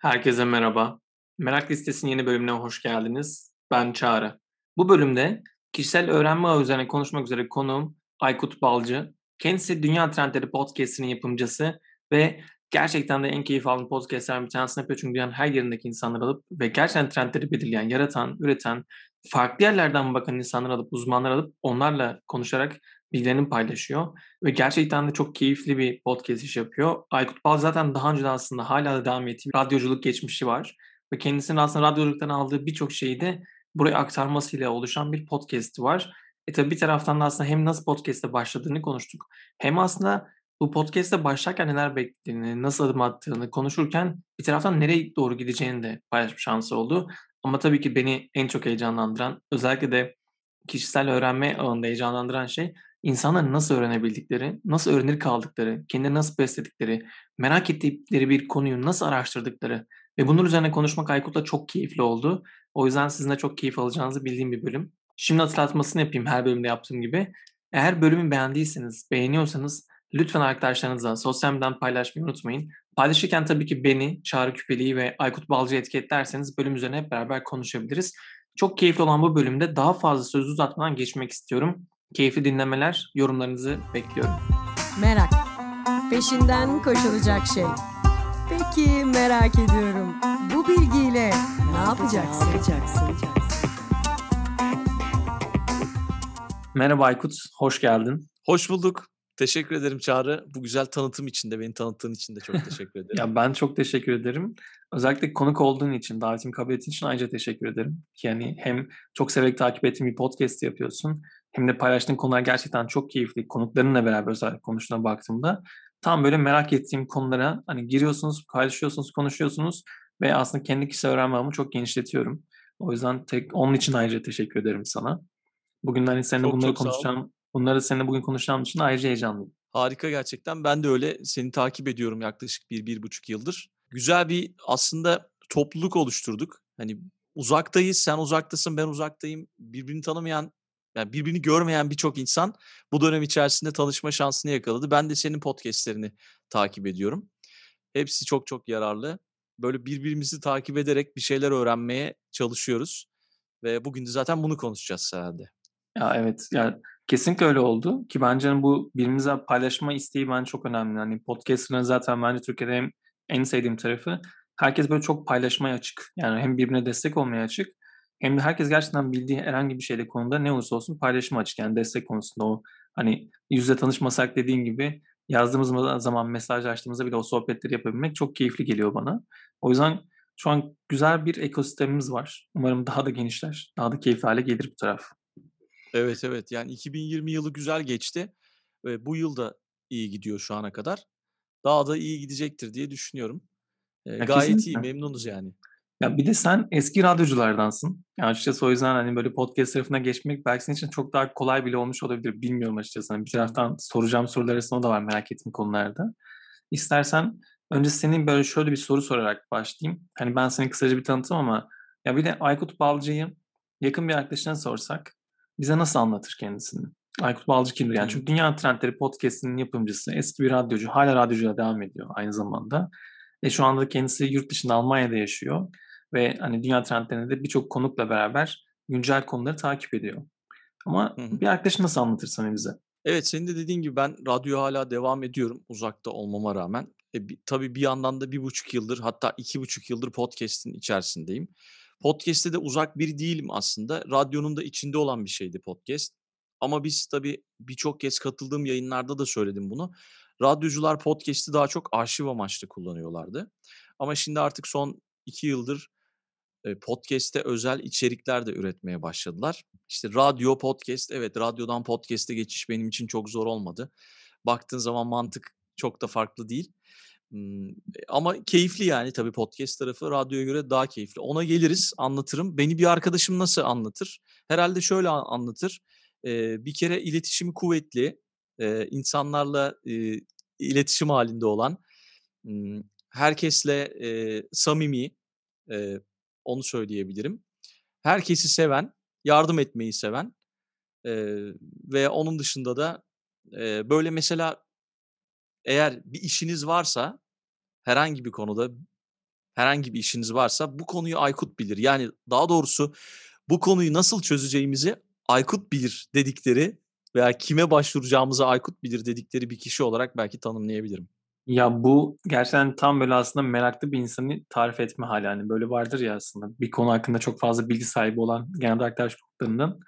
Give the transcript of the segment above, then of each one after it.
Herkese merhaba. Merak Listesi'nin yeni bölümüne hoş geldiniz. Ben Çağrı. Bu bölümde kişisel öğrenme ağı üzerine konuşmak üzere konuğum Aykut Balcı. Kendisi Dünya Trendleri Podcast'inin yapımcısı ve gerçekten de en keyif aldığım podcastlerden bir tanesini yapıyor. Çünkü dünyanın her yerindeki insanları alıp ve gerçekten trendleri belirleyen, yaratan, üreten, farklı yerlerden bakan insanlar alıp, uzmanlar alıp onlarla konuşarak bilgilerini paylaşıyor. Ve gerçekten de çok keyifli bir podcast iş yapıyor. Aykut Bal zaten daha önce de aslında hala da devam ettiği radyoculuk geçmişi var. Ve kendisinin aslında radyoculuktan aldığı birçok şeyi de buraya aktarmasıyla oluşan bir podcast'i var. E tabi bir taraftan da aslında hem nasıl podcast'e başladığını konuştuk. Hem aslında bu podcast'e başlarken neler beklediğini, nasıl adım attığını konuşurken bir taraftan nereye doğru gideceğini de paylaşma şansı oldu. Ama tabii ki beni en çok heyecanlandıran, özellikle de kişisel öğrenme alanında heyecanlandıran şey insanların nasıl öğrenebildikleri, nasıl öğrenir kaldıkları, kendini nasıl besledikleri, merak ettikleri bir konuyu nasıl araştırdıkları ve bunun üzerine konuşmak Aykut'la çok keyifli oldu. O yüzden sizin çok keyif alacağınızı bildiğim bir bölüm. Şimdi hatırlatmasını yapayım her bölümde yaptığım gibi. Eğer bölümü beğendiyseniz, beğeniyorsanız lütfen arkadaşlarınızla sosyal medyadan paylaşmayı unutmayın. Paylaşırken tabii ki beni, Çağrı Küpeli'yi ve Aykut Balcı etiketlerseniz bölüm üzerine hep beraber konuşabiliriz. Çok keyifli olan bu bölümde daha fazla söz uzatmadan geçmek istiyorum. Keyifli dinlemeler, yorumlarınızı bekliyorum. Merak. Peşinden koşulacak şey. Peki merak ediyorum. Bu bilgiyle ne yapacaksın? Merhaba Aykut, hoş geldin. Hoş bulduk. Teşekkür ederim Çağrı. Bu güzel tanıtım için de, beni tanıttığın için de çok teşekkür ederim. ya ben çok teşekkür ederim. Özellikle konuk olduğun için, davetimi kabul ettiğin için ayrıca teşekkür ederim. Yani hem çok severek takip ettiğim bir podcast yapıyorsun, hem de paylaştığın konular gerçekten çok keyifli. Konuklarınla beraber özellikle konuştuğuna baktığımda tam böyle merak ettiğim konulara hani giriyorsunuz, paylaşıyorsunuz, konuşuyorsunuz ve aslında kendi kişisel öğrenmemi çok genişletiyorum. O yüzden tek onun için ayrıca teşekkür ederim sana. Bugün hani seninle çok, bunları çok konuşacağım. Bunları seninle bugün konuşacağım için ayrıca heyecanlıyım. Harika gerçekten. Ben de öyle seni takip ediyorum yaklaşık bir, bir buçuk yıldır. Güzel bir aslında topluluk oluşturduk. Hani uzaktayız, sen uzaktasın, ben uzaktayım. Birbirini tanımayan yani birbirini görmeyen birçok insan bu dönem içerisinde tanışma şansını yakaladı. Ben de senin podcastlerini takip ediyorum. Hepsi çok çok yararlı. Böyle birbirimizi takip ederek bir şeyler öğrenmeye çalışıyoruz. Ve bugün de zaten bunu konuşacağız herhalde. Ya evet, yani kesinlikle öyle oldu ki bence hani bu birbirimize paylaşma isteği bence çok önemli. Hani podcast'ların zaten bence Türkiye'de en, en sevdiğim tarafı herkes böyle çok paylaşmaya açık. Yani hem birbirine destek olmaya açık hem de herkes gerçekten bildiği herhangi bir şeyde konuda ne olursa olsun paylaşıma açık. Yani destek konusunda o hani yüzde tanışmasak dediğin gibi yazdığımız zaman mesaj açtığımızda bile o sohbetleri yapabilmek çok keyifli geliyor bana. O yüzden şu an güzel bir ekosistemimiz var. Umarım daha da genişler, daha da keyifli hale gelir bu taraf. Evet evet yani 2020 yılı güzel geçti ve bu yıl da iyi gidiyor şu ana kadar. Daha da iyi gidecektir diye düşünüyorum. Ee, gayet kesinlikle. iyi memnunuz yani. Ya bir de sen eski radyoculardansın. Yani açıkçası o yüzden hani böyle podcast tarafına geçmek belki senin için çok daha kolay bile olmuş olabilir. Bilmiyorum açıkçası. Hani bir taraftan soracağım sorular arasında o da var merak ettiğim konularda. İstersen önce senin böyle şöyle bir soru sorarak başlayayım. Hani ben seni kısaca bir tanıtım ama ya bir de Aykut Balcı'yı yakın bir arkadaşına sorsak bize nasıl anlatır kendisini? Aykut Balcı kimdir? Yani çünkü Dünya Trendleri Podcast'inin yapımcısı, eski bir radyocu, hala radyocuya devam ediyor aynı zamanda. Ve şu anda kendisi yurt dışında Almanya'da yaşıyor ve hani dünya trendlerinde de birçok konukla beraber güncel konuları takip ediyor. Ama hı hı. bir arkadaş nasıl anlatırsan bize? Evet senin de dediğin gibi ben radyo hala devam ediyorum uzakta olmama rağmen. E, bir, tabii bir yandan da bir buçuk yıldır hatta iki buçuk yıldır podcast'in içerisindeyim. Podcast'te de uzak biri değilim aslında. Radyonun da içinde olan bir şeydi podcast. Ama biz tabii birçok kez katıldığım yayınlarda da söyledim bunu. Radyocular podcast'i daha çok arşiv amaçlı kullanıyorlardı. Ama şimdi artık son iki yıldır podcast'te özel içerikler de üretmeye başladılar. İşte radyo, podcast, evet radyodan podcast'e geçiş benim için çok zor olmadı. Baktığın zaman mantık çok da farklı değil. Ama keyifli yani tabii podcast tarafı radyoya göre daha keyifli. Ona geliriz, anlatırım. Beni bir arkadaşım nasıl anlatır? Herhalde şöyle anlatır. Bir kere iletişimi kuvvetli, insanlarla iletişim halinde olan, herkesle samimi, onu söyleyebilirim. Herkesi seven, yardım etmeyi seven e, ve onun dışında da e, böyle mesela eğer bir işiniz varsa herhangi bir konuda herhangi bir işiniz varsa bu konuyu Aykut bilir. Yani daha doğrusu bu konuyu nasıl çözeceğimizi Aykut bilir dedikleri veya kime başvuracağımızı Aykut bilir dedikleri bir kişi olarak belki tanımlayabilirim. Ya bu gerçekten tam böyle aslında meraklı bir insanı tarif etme hali. Hani böyle vardır ya aslında bir konu hakkında çok fazla bilgi sahibi olan genelde arkadaş gruplarından.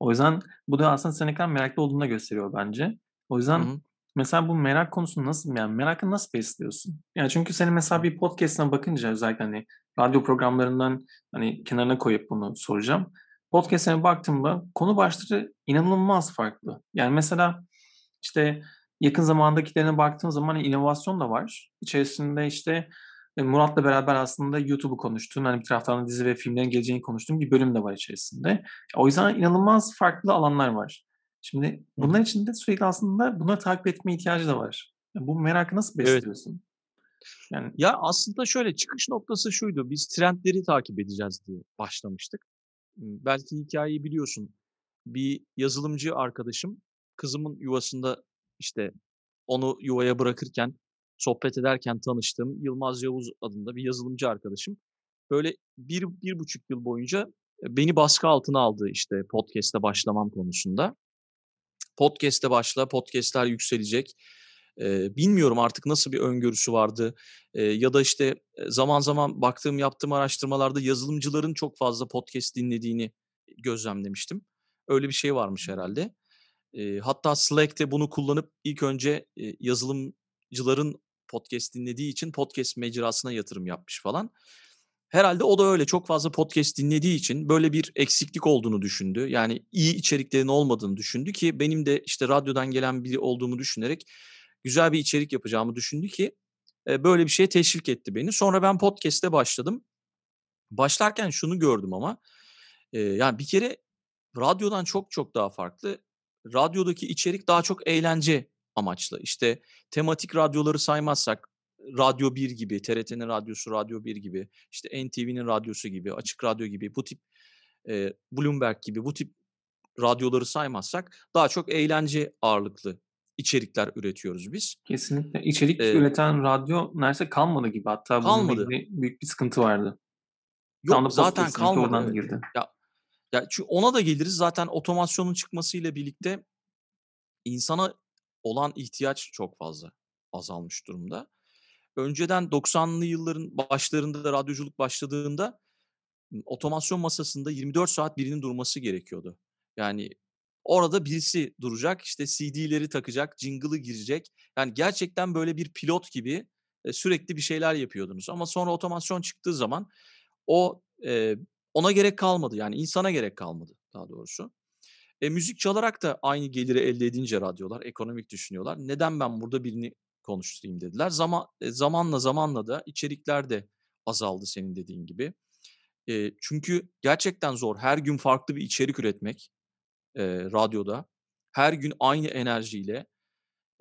O yüzden bu da aslında senin kadar meraklı olduğunu da gösteriyor bence. O yüzden hı hı. mesela bu merak konusunu nasıl yani merakı nasıl besliyorsun? Yani çünkü senin mesela bir podcast'ına bakınca özellikle hani radyo programlarından hani kenarına koyup bunu soracağım. Podcast'ine baktığımda konu başlığı inanılmaz farklı. Yani mesela işte yakın zamandakilerine baktığım zaman inovasyon da var. İçerisinde işte e, Murat'la beraber aslında YouTube'u konuştuğum, hani bir taraftan dizi ve filmlerin geleceğini konuştuğum bir bölüm de var içerisinde. O yüzden inanılmaz farklı alanlar var. Şimdi bunlar için de sürekli aslında bunları takip etme ihtiyacı da var. Yani bu merakı nasıl besliyorsun? Evet. Yani ya aslında şöyle çıkış noktası şuydu. Biz trendleri takip edeceğiz diye başlamıştık. Belki hikayeyi biliyorsun. Bir yazılımcı arkadaşım kızımın yuvasında işte onu yuvaya bırakırken sohbet ederken tanıştığım Yılmaz Yavuz adında bir yazılımcı arkadaşım. Böyle bir, bir buçuk yıl boyunca beni baskı altına aldı işte podcast'e başlamam konusunda. Podcast'e başla, podcast'ler yükselecek. Ee, bilmiyorum artık nasıl bir öngörüsü vardı. Ee, ya da işte zaman zaman baktığım, yaptığım araştırmalarda yazılımcıların çok fazla podcast dinlediğini gözlemlemiştim. Öyle bir şey varmış herhalde. E, hatta Slack'te bunu kullanıp ilk önce e, yazılımcıların podcast dinlediği için podcast mecrasına yatırım yapmış falan. Herhalde o da öyle çok fazla podcast dinlediği için böyle bir eksiklik olduğunu düşündü. Yani iyi içeriklerin olmadığını düşündü ki benim de işte radyodan gelen biri olduğumu düşünerek güzel bir içerik yapacağımı düşündü ki böyle bir şeye teşvik etti beni. Sonra ben podcast'e başladım. Başlarken şunu gördüm ama yani bir kere radyodan çok çok daha farklı radyodaki içerik daha çok eğlence amaçlı. İşte tematik radyoları saymazsak Radyo 1 gibi, TRT'nin radyosu Radyo 1 gibi, işte NTV'nin radyosu gibi, Açık Radyo gibi bu tip e, Bloomberg gibi bu tip radyoları saymazsak daha çok eğlence ağırlıklı içerikler üretiyoruz biz. Kesinlikle. İçerik ee, üreten radyo neredeyse kalmadı gibi. Hatta kalmadı. bunun büyük bir sıkıntı vardı. Yok zaten kalmadı. Girdi. Ya ya çünkü ona da geliriz. Zaten otomasyonun çıkmasıyla birlikte insana olan ihtiyaç çok fazla azalmış durumda. Önceden 90'lı yılların başlarında da radyoculuk başladığında otomasyon masasında 24 saat birinin durması gerekiyordu. Yani orada birisi duracak, işte CD'leri takacak, jingle'ı girecek. Yani gerçekten böyle bir pilot gibi sürekli bir şeyler yapıyordunuz. Ama sonra otomasyon çıktığı zaman o e, ona gerek kalmadı yani insana gerek kalmadı daha doğrusu. E, müzik çalarak da aynı geliri elde edince radyolar ekonomik düşünüyorlar. Neden ben burada birini konuşturayım dediler. Zaman e, zamanla zamanla da içerikler de azaldı senin dediğin gibi. E, çünkü gerçekten zor. Her gün farklı bir içerik üretmek e, radyoda. Her gün aynı enerjiyle,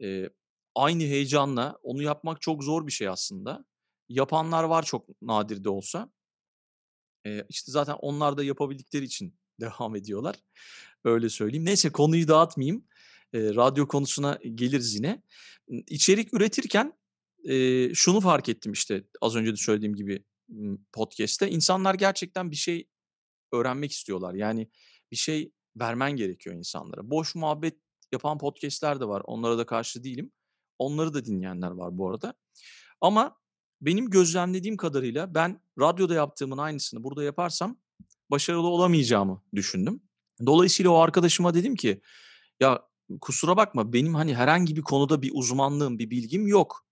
e, aynı heyecanla onu yapmak çok zor bir şey aslında. Yapanlar var çok nadir de olsa. Eee, işte, zaten onlar da yapabildikleri için devam ediyorlar. Öyle söyleyeyim. Neyse konuyu dağıtmayayım. Eee, radyo konusuna geliriz yine. İçerik üretirken, eee, şunu fark ettim, işte, az önce de söylediğim gibi, podcast'te. İnsanlar gerçekten bir şey öğrenmek istiyorlar. Yani bir şey vermen gerekiyor insanlara. Boş muhabbet yapan podcast'ler de var. Onlara da karşı değilim. Onları da dinleyenler var bu arada. Ama benim gözlemlediğim kadarıyla ben radyoda yaptığımın aynısını burada yaparsam başarılı olamayacağımı düşündüm. Dolayısıyla o arkadaşıma dedim ki ya kusura bakma benim hani herhangi bir konuda bir uzmanlığım, bir bilgim yok.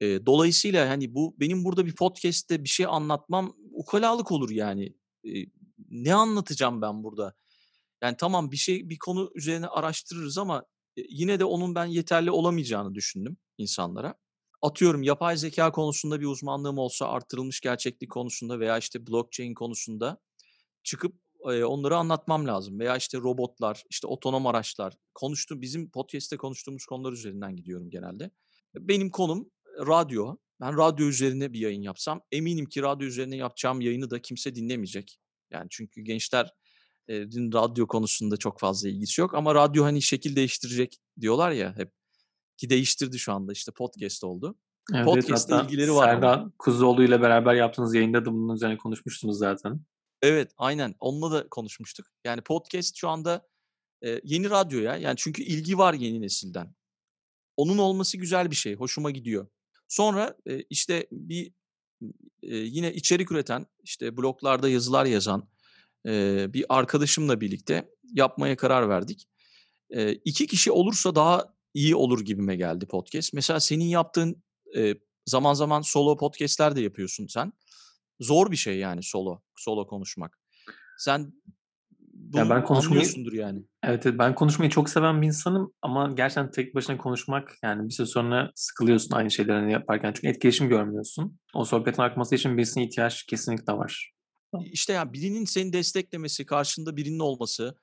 E, dolayısıyla hani bu benim burada bir podcast'te bir şey anlatmam ukalalık olur yani. E, ne anlatacağım ben burada? Yani tamam bir şey bir konu üzerine araştırırız ama yine de onun ben yeterli olamayacağını düşündüm insanlara atıyorum yapay zeka konusunda bir uzmanlığım olsa artırılmış gerçeklik konusunda veya işte blockchain konusunda çıkıp e, onları anlatmam lazım. Veya işte robotlar, işte otonom araçlar. Konuştuğum, bizim podcast'te konuştuğumuz konular üzerinden gidiyorum genelde. Benim konum radyo. Ben radyo üzerine bir yayın yapsam eminim ki radyo üzerine yapacağım yayını da kimse dinlemeyecek. Yani çünkü gençler radyo konusunda çok fazla ilgisi yok ama radyo hani şekil değiştirecek diyorlar ya hep ki değiştirdi şu anda işte podcast oldu. Evet, hatta ilgileri var. Serdar Kuzuoğlu ile beraber yaptığınız yayında da bunun üzerine konuşmuştunuz zaten. Evet, aynen. Onunla da konuşmuştuk. Yani podcast şu anda e, yeni radyo ya. Yani çünkü ilgi var yeni nesilden. Onun olması güzel bir şey. Hoşuma gidiyor. Sonra e, işte bir e, yine içerik üreten, işte bloglarda yazılar yazan e, bir arkadaşımla birlikte yapmaya karar verdik. E, iki kişi olursa daha iyi olur gibime geldi podcast. Mesela senin yaptığın e, zaman zaman solo podcastler de yapıyorsun sen. Zor bir şey yani solo, solo konuşmak. Sen bunu Ya ben konuşmayı yani. evet, evet ben konuşmayı çok seven bir insanım ama gerçekten tek başına konuşmak yani bir süre sonra sıkılıyorsun aynı şeyleri yaparken çünkü etkileşim görmüyorsun. O sohbetin akması için birisine ihtiyaç kesinlikle var. İşte ya birinin seni desteklemesi, karşında birinin olması.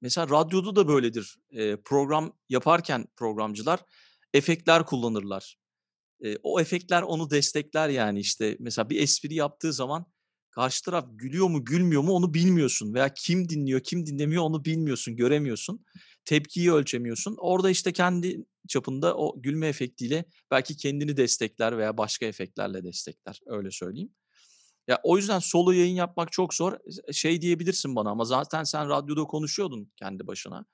Mesela radyoda da böyledir. E, program yaparken programcılar efektler kullanırlar. E, o efektler onu destekler yani işte mesela bir espri yaptığı zaman karşı taraf gülüyor mu gülmüyor mu onu bilmiyorsun veya kim dinliyor kim dinlemiyor onu bilmiyorsun göremiyorsun tepkiyi ölçemiyorsun orada işte kendi çapında o gülme efektiyle belki kendini destekler veya başka efektlerle destekler öyle söyleyeyim. Ya o yüzden solo yayın yapmak çok zor. Şey diyebilirsin bana ama zaten sen radyoda konuşuyordun kendi başına.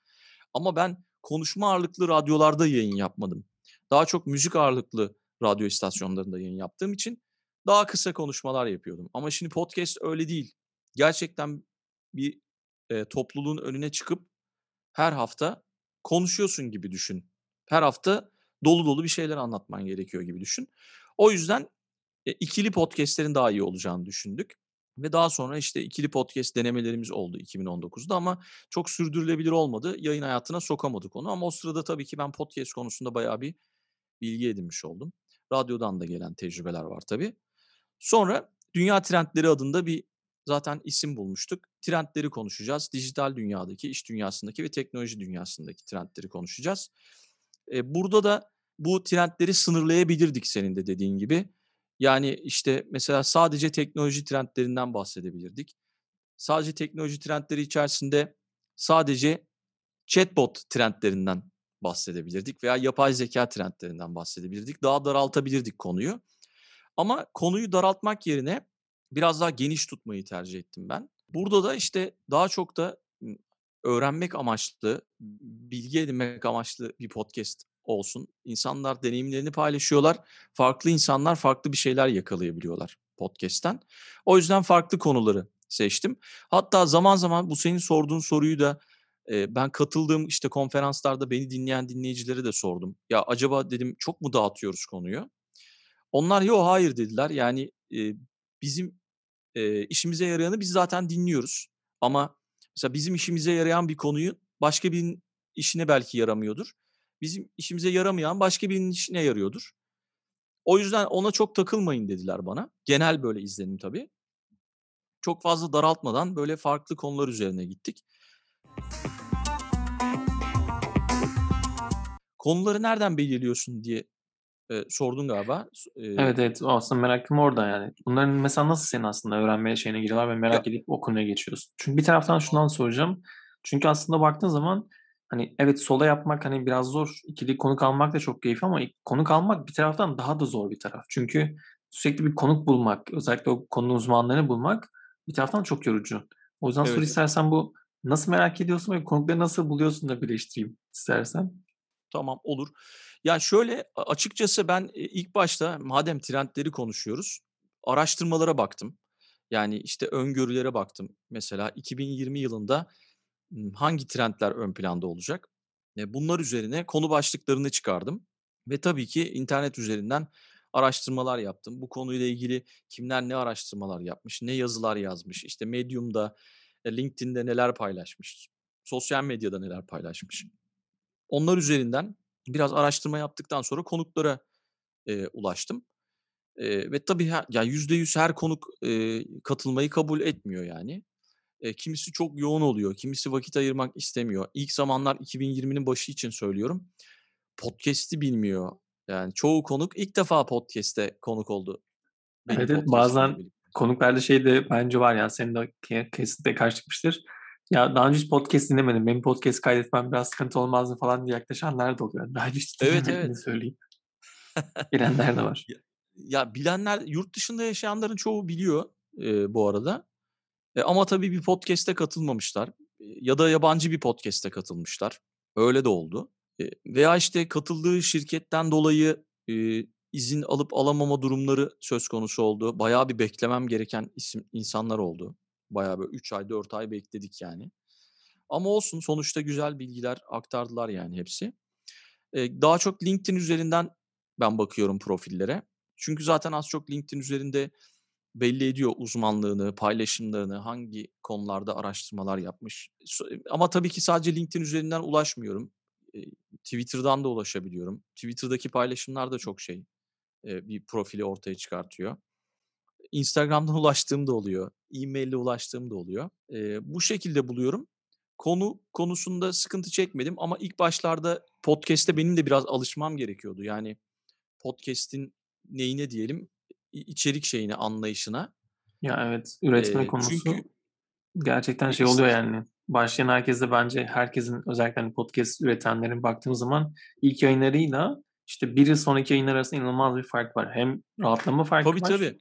Ama ben konuşma ağırlıklı radyolarda yayın yapmadım. Daha çok müzik ağırlıklı radyo istasyonlarında yayın yaptığım için daha kısa konuşmalar yapıyordum. Ama şimdi podcast öyle değil. Gerçekten bir e, topluluğun önüne çıkıp her hafta konuşuyorsun gibi düşün. Her hafta dolu dolu bir şeyler anlatman gerekiyor gibi düşün. O yüzden e, ikili podcastlerin daha iyi olacağını düşündük. Ve daha sonra işte ikili podcast denemelerimiz oldu 2019'da ama çok sürdürülebilir olmadı. Yayın hayatına sokamadık onu ama o sırada tabii ki ben podcast konusunda bayağı bir bilgi edinmiş oldum. Radyodan da gelen tecrübeler var tabii. Sonra Dünya Trendleri adında bir zaten isim bulmuştuk. Trendleri konuşacağız. Dijital dünyadaki, iş dünyasındaki ve teknoloji dünyasındaki trendleri konuşacağız. E, burada da bu trendleri sınırlayabilirdik senin de dediğin gibi. Yani işte mesela sadece teknoloji trendlerinden bahsedebilirdik. Sadece teknoloji trendleri içerisinde sadece chatbot trendlerinden bahsedebilirdik veya yapay zeka trendlerinden bahsedebilirdik. Daha daraltabilirdik konuyu. Ama konuyu daraltmak yerine biraz daha geniş tutmayı tercih ettim ben. Burada da işte daha çok da öğrenmek amaçlı, bilgi edinmek amaçlı bir podcast olsun. İnsanlar deneyimlerini paylaşıyorlar. Farklı insanlar farklı bir şeyler yakalayabiliyorlar podcast'ten. O yüzden farklı konuları seçtim. Hatta zaman zaman bu senin sorduğun soruyu da e, ben katıldığım işte konferanslarda beni dinleyen dinleyicilere de sordum. Ya acaba dedim çok mu dağıtıyoruz konuyu? Onlar yok hayır dediler. Yani e, bizim e, işimize yarayanı biz zaten dinliyoruz. Ama mesela bizim işimize yarayan bir konuyu başka birinin işine belki yaramıyordur. Bizim işimize yaramayan başka birinin işine yarıyordur. O yüzden ona çok takılmayın dediler bana. Genel böyle izlenim tabii. Çok fazla daraltmadan böyle farklı konular üzerine gittik. Konuları nereden belirliyorsun diye e, sordun galiba. E, Evet evet aslında merakım orada yani. Bunların mesela nasıl senin aslında öğrenmeye şeyine giriyorlar ve merak ya, edip o konuya geçiyorsun. Çünkü bir taraftan şundan soracağım. Çünkü aslında baktığın zaman hani evet sola yapmak hani biraz zor. İkili konuk almak da çok keyifli ama konuk almak bir taraftan daha da zor bir taraf. Çünkü sürekli bir konuk bulmak, özellikle o konunun uzmanlarını bulmak bir taraftan çok yorucu. O yüzden evet. istersen bu nasıl merak ediyorsun ve konukları nasıl buluyorsun da birleştireyim istersen. Tamam olur. Ya şöyle açıkçası ben ilk başta madem trendleri konuşuyoruz araştırmalara baktım. Yani işte öngörülere baktım. Mesela 2020 yılında hangi trendler ön planda olacak? Bunlar üzerine konu başlıklarını çıkardım. Ve tabii ki internet üzerinden araştırmalar yaptım. Bu konuyla ilgili kimler ne araştırmalar yapmış, ne yazılar yazmış, işte Medium'da, LinkedIn'de neler paylaşmış, sosyal medyada neler paylaşmış. Onlar üzerinden biraz araştırma yaptıktan sonra konuklara e, ulaştım. E, ve tabii her, ya yüzde yüz her konuk e, katılmayı kabul etmiyor yani. E, kimisi çok yoğun oluyor, kimisi vakit ayırmak istemiyor. İlk zamanlar 2020'nin başı için söylüyorum. Podcast'i bilmiyor. Yani çoğu konuk ilk defa podcast'te konuk oldu. Benim evet, evet bazen konuklarda şey de bence var ya senin de kesinlikle karşı çıkmıştır. Ya daha önce hiç podcast dinlemedim. Benim podcast kaydetmem biraz sıkıntı olmaz mı falan diye yaklaşanlar da oluyor. Daha önce hiç evet, evet. söyleyeyim. Bilenler de var. Ya, ya bilenler yurt dışında yaşayanların çoğu biliyor e, bu arada. E, ama tabii bir podcast'e katılmamışlar e, ya da yabancı bir podcast'e katılmışlar. Öyle de oldu. E, veya işte katıldığı şirketten dolayı e, izin alıp alamama durumları söz konusu oldu. Bayağı bir beklemem gereken isim insanlar oldu. Bayağı böyle 3 ay 4 ay bekledik yani. Ama olsun sonuçta güzel bilgiler aktardılar yani hepsi. Ee, daha çok LinkedIn üzerinden ben bakıyorum profillere. Çünkü zaten az çok LinkedIn üzerinde belli ediyor uzmanlığını, paylaşımlarını, hangi konularda araştırmalar yapmış. Ama tabii ki sadece LinkedIn üzerinden ulaşmıyorum. Twitter'dan da ulaşabiliyorum. Twitter'daki paylaşımlar da çok şey bir profili ortaya çıkartıyor. Instagram'dan ulaştığım da oluyor. E-mail ile ulaştığım da oluyor. bu şekilde buluyorum. Konu konusunda sıkıntı çekmedim ama ilk başlarda podcast'te benim de biraz alışmam gerekiyordu. Yani podcast'in neyine diyelim içerik şeyine, anlayışına. Ya evet, üretme ee, konusu çünkü, gerçekten şey oluyor yani. Başlayan herkese bence herkesin özellikle hani podcast üretenlerin baktığım zaman ilk yayınlarıyla işte bir yıl sonraki yayınlar arasında inanılmaz bir fark var. Hem rahatlama farkı tabii, var. Tabii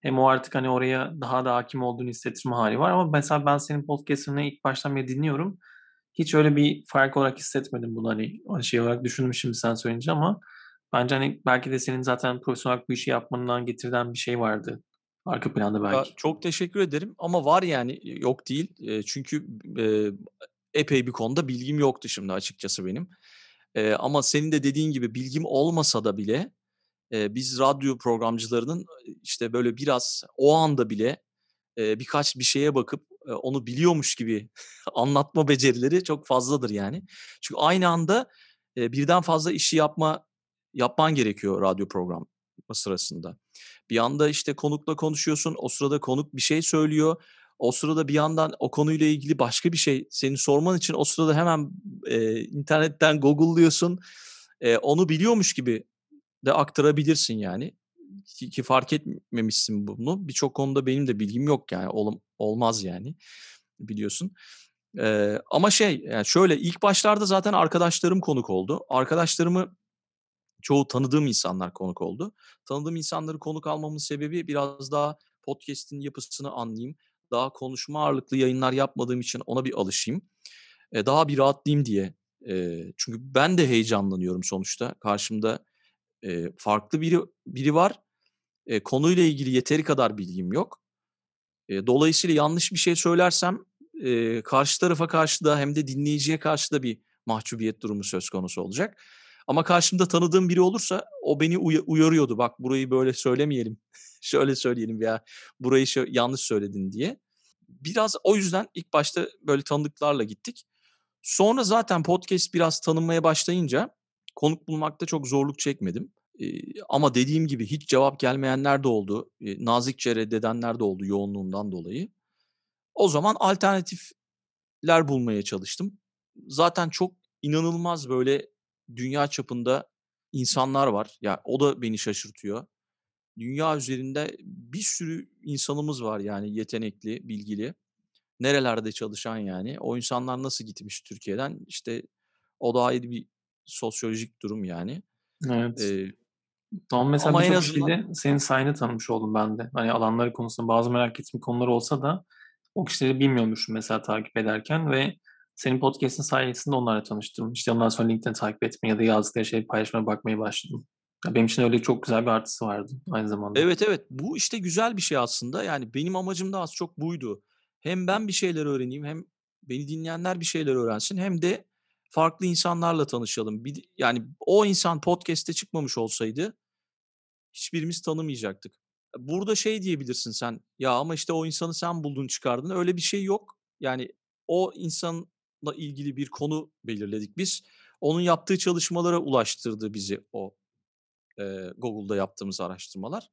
hem o artık hani oraya daha da hakim olduğunu hissettirme hali var. Ama mesela ben senin podcast'ını ilk baştan beri dinliyorum. Hiç öyle bir fark olarak hissetmedim bunu hani, hani şey olarak düşündüm şimdi sen söyleyince ama bence hani belki de senin zaten profesyonel bu işi yapmandan getirden bir şey vardı. Arka planda belki. Çok teşekkür ederim ama var yani yok değil. çünkü e, epey bir konuda bilgim yoktu şimdi açıkçası benim. E, ama senin de dediğin gibi bilgim olmasa da bile e, biz radyo programcılarının işte böyle biraz o anda bile e, birkaç bir şeye bakıp e, onu biliyormuş gibi anlatma becerileri çok fazladır yani. Çünkü aynı anda e, birden fazla işi yapma yapman gerekiyor radyo programı sırasında. Bir anda işte konukla konuşuyorsun. O sırada konuk bir şey söylüyor. O sırada bir yandan o konuyla ilgili başka bir şey seni sorman için o sırada hemen e, internetten google'lıyorsun. E, onu biliyormuş gibi de aktarabilirsin yani. Ki, ki fark etmemişsin bunu. Birçok konuda benim de bilgim yok yani. Ol, olmaz yani biliyorsun. Ee, ama şey yani şöyle ilk başlarda zaten arkadaşlarım konuk oldu. Arkadaşlarımı çoğu tanıdığım insanlar konuk oldu. Tanıdığım insanları konuk almamın sebebi biraz daha podcast'in yapısını anlayayım. Daha konuşma ağırlıklı yayınlar yapmadığım için ona bir alışayım. Ee, daha bir rahatlayayım diye. Ee, çünkü ben de heyecanlanıyorum sonuçta. Karşımda e, farklı biri biri var. E, konuyla ilgili yeteri kadar bilgim yok. E, dolayısıyla yanlış bir şey söylersem e, karşı tarafa karşı da hem de dinleyiciye karşı da bir mahcubiyet durumu söz konusu olacak. Ama karşımda tanıdığım biri olursa o beni uy- uyarıyordu. Bak burayı böyle söylemeyelim. Şöyle söyleyelim ya burayı şö- yanlış söyledin diye. Biraz o yüzden ilk başta böyle tanıdıklarla gittik. Sonra zaten podcast biraz tanınmaya başlayınca konuk bulmakta çok zorluk çekmedim. E, ama dediğim gibi hiç cevap gelmeyenler de oldu. E, nazikçe reddedenler de oldu yoğunluğundan dolayı. O zaman alternatifler bulmaya çalıştım. Zaten çok inanılmaz böyle dünya çapında insanlar var. Ya o da beni şaşırtıyor. Dünya üzerinde bir sürü insanımız var yani yetenekli, bilgili. Nerelerde çalışan yani. O insanlar nasıl gitmiş Türkiye'den? İşte o da ayrı bir sosyolojik durum yani. Evet. Ee, Tamam mesela Ama birçok azından... şeyde senin sayını tanımış oldum ben de. Hani alanları konusunda bazı merak ettiğim konular olsa da o kişileri bilmiyormuşum mesela takip ederken ve senin podcast'in sayesinde onlarla tanıştım. İşte ondan sonra LinkedIn takip etmeye ya da yazdıkları şeyi paylaşmaya bakmaya başladım. Benim için öyle çok güzel bir artısı vardı aynı zamanda. Evet evet bu işte güzel bir şey aslında. Yani benim amacım da az çok buydu. Hem ben bir şeyler öğreneyim hem beni dinleyenler bir şeyler öğrensin hem de farklı insanlarla tanışalım. Bir, yani o insan podcast'te çıkmamış olsaydı hiçbirimiz tanımayacaktık. Burada şey diyebilirsin sen ya ama işte o insanı sen buldun çıkardın öyle bir şey yok. Yani o insanla ilgili bir konu belirledik biz. Onun yaptığı çalışmalara ulaştırdı bizi o e, Google'da yaptığımız araştırmalar.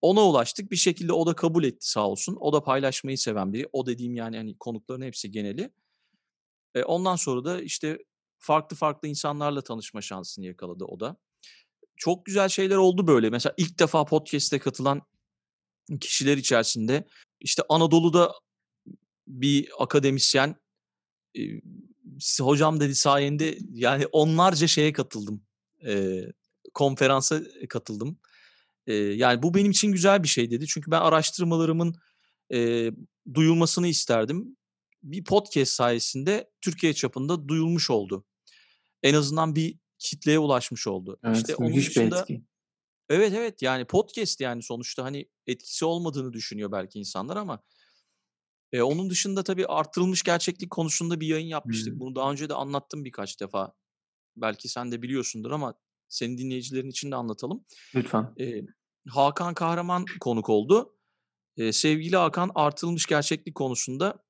Ona ulaştık bir şekilde o da kabul etti sağ olsun. O da paylaşmayı seven biri. O dediğim yani hani konukların hepsi geneli. E, ondan sonra da işte farklı farklı insanlarla tanışma şansını yakaladı o da. Çok güzel şeyler oldu böyle. Mesela ilk defa podcast'e katılan kişiler içerisinde işte Anadolu'da bir akademisyen e, hocam dedi sayende yani onlarca şeye katıldım. E, konferansa katıldım. Eee, yani bu benim için güzel bir şey dedi. Çünkü ben araştırmalarımın, eee, duyulmasını isterdim. Bir podcast sayesinde Türkiye çapında duyulmuş oldu. En azından bir kitleye ulaşmış oldu. Evet, İşte onun bir dışında etki. Evet, evet, yani podcast yani sonuçta, hani, etkisi olmadığını düşünüyor belki insanlar ama eee, onun dışında tabii artırılmış gerçeklik konusunda bir yayın yapmıştık. Hımm. Bunu daha önce de anlattım birkaç defa. Belki sen de biliyorsundur ama senin dinleyicilerin için de anlatalım. Lütfen. Eee, Hakan Kahraman konuk oldu. Eee, sevgili Hakan artırılmış gerçeklik konusunda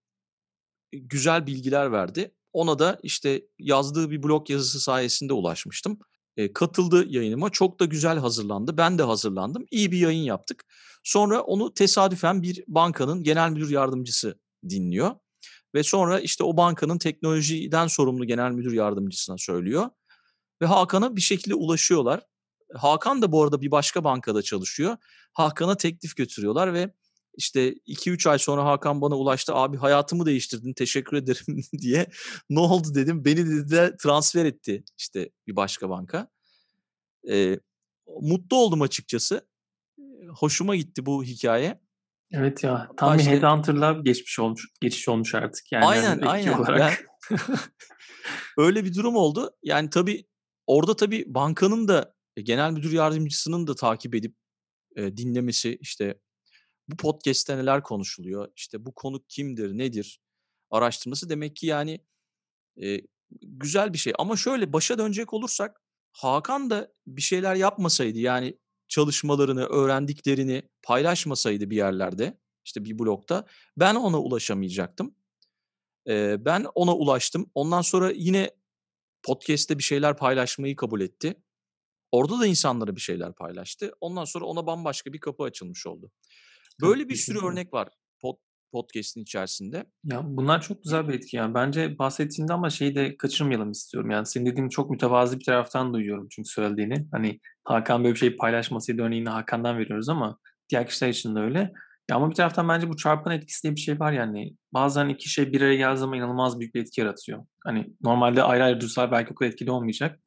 e, güzel bilgiler verdi. Ona da, işte, yazdığı bir blog yazısı sayesinde ulaşmıştım. Eee, katıldı yayınıma. Çok da güzel hazırlandı. Ben de hazırlandım. İyi bir yayın yaptık. Sonra onu tesadüfen bir bankanın genel müdür yardımcısı dinliyor ve sonra, işte, o bankanın teknolojiden sorumlu genel müdür yardımcısına söylüyor ve Hakan'a bir şekilde ulaşıyorlar. Hakan da bu arada bir başka bankada çalışıyor. Hakan'a teklif götürüyorlar ve, işte, 2-3 ay sonra Hakan bana ulaştı. "Abi hayatımı değiştirdin, teşekkür ederim." diye. "Ne oldu?" dedim. "Beni" dediler, transfer etti, işte, bir başka banka. Eee, mutlu oldum açıkçası. Hoşuma gitti bu hikâye. Evet ya, tam bir işte headhunter'la geçmiş olmuş geçiş olmuş artık yani, Aynen, aynen. Ben olarak. öyle bir durum oldu. Yani, tabii, orada tabii bankanın da, e, genel müdür yardımcısının da takip edip, eee, dinlemesi, işte, bu podcast'te neler konuşuluyor, işte, bu konuk kimdir, nedir araştırması demek ki, yani, eee, güzel bir şey. Ama şöyle, başa dönecek olursak Hakan da bir şeyler yapmasaydı, yani, çalışmalarını, öğrendiklerini paylaşmasaydı bir yerlerde, işte, bir blogda, ben ona ulaşamayacaktım. Eee, ben ona ulaştım. Ondan sonra yine podcast'te bir şeyler paylaşmayı kabul etti. Orada da insanlara bir şeyler paylaştı. Ondan sonra ona bambaşka bir kapı açılmış oldu. Böyle bir sürü örnek var pod podcast'in içerisinde. Ya, bunlar çok güzel bir etki yani. Bence bahsettiğinde ama şeyi de kaçırmayalım istiyorum. Yani, senin dediğin çok mütevazı bir taraftan duyuyorum çünkü söylediğini. Hani, Hakan böyle bir şeyi paylaşmasaydı örneğini Hakan'dan veriyoruz ama diğer kişiler için de öyle. Ya, ama bir taraftan bence bu çarpan etkisi diye bir şey var yani. Bazen 2 şey bir araya geldiği zaman inanılmaz büyük bir etki yaratıyor. Hani, normalde ayrı ayrı dursalar belki o kadar etkili olmayacak.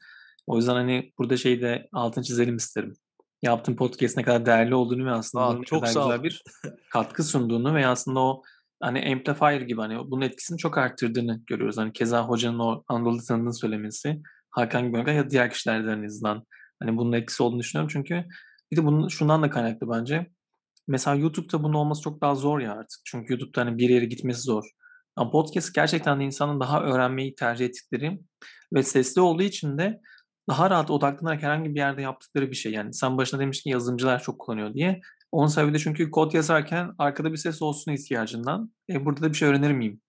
O yüzden, hani, burada şeyi de altını çizelim isterim. Yaptığın podcast'in ne kadar değerli olduğunu ve aslında A, bunun ne çok kadar sağ ol. güzel bir katkı sunduğunu ve aslında o, hani, amplifier gibi, hani, bunun etkisini çok arttırdığını görüyoruz. Hani, keza hocanın o Anadolu tanıdığını söylemesi, Hakan gibi ya diğer kişilerden en azından, hani, bunun etkisi olduğunu düşünüyorum. Çünkü bir de bunun şundan da kaynaklı bence. Mesela YouTube'da bunun olması çok daha zor ya artık. Çünkü YouTube'da, hani, bir yere gitmesi zor. Ama podcast gerçekten de insanın daha öğrenmeyi tercih ettikleri ve sesli olduğu için de daha rahat odaklanarak herhangi bir yerde yaptıkları bir şey. Yani, sen başında demiştin ki yazılımcılar çok kullanıyor diye. Onun sebebi de çünkü kod yazarken arkada bir ses olsun ihtiyacından. E, burada da bir şey öğrenir miyim?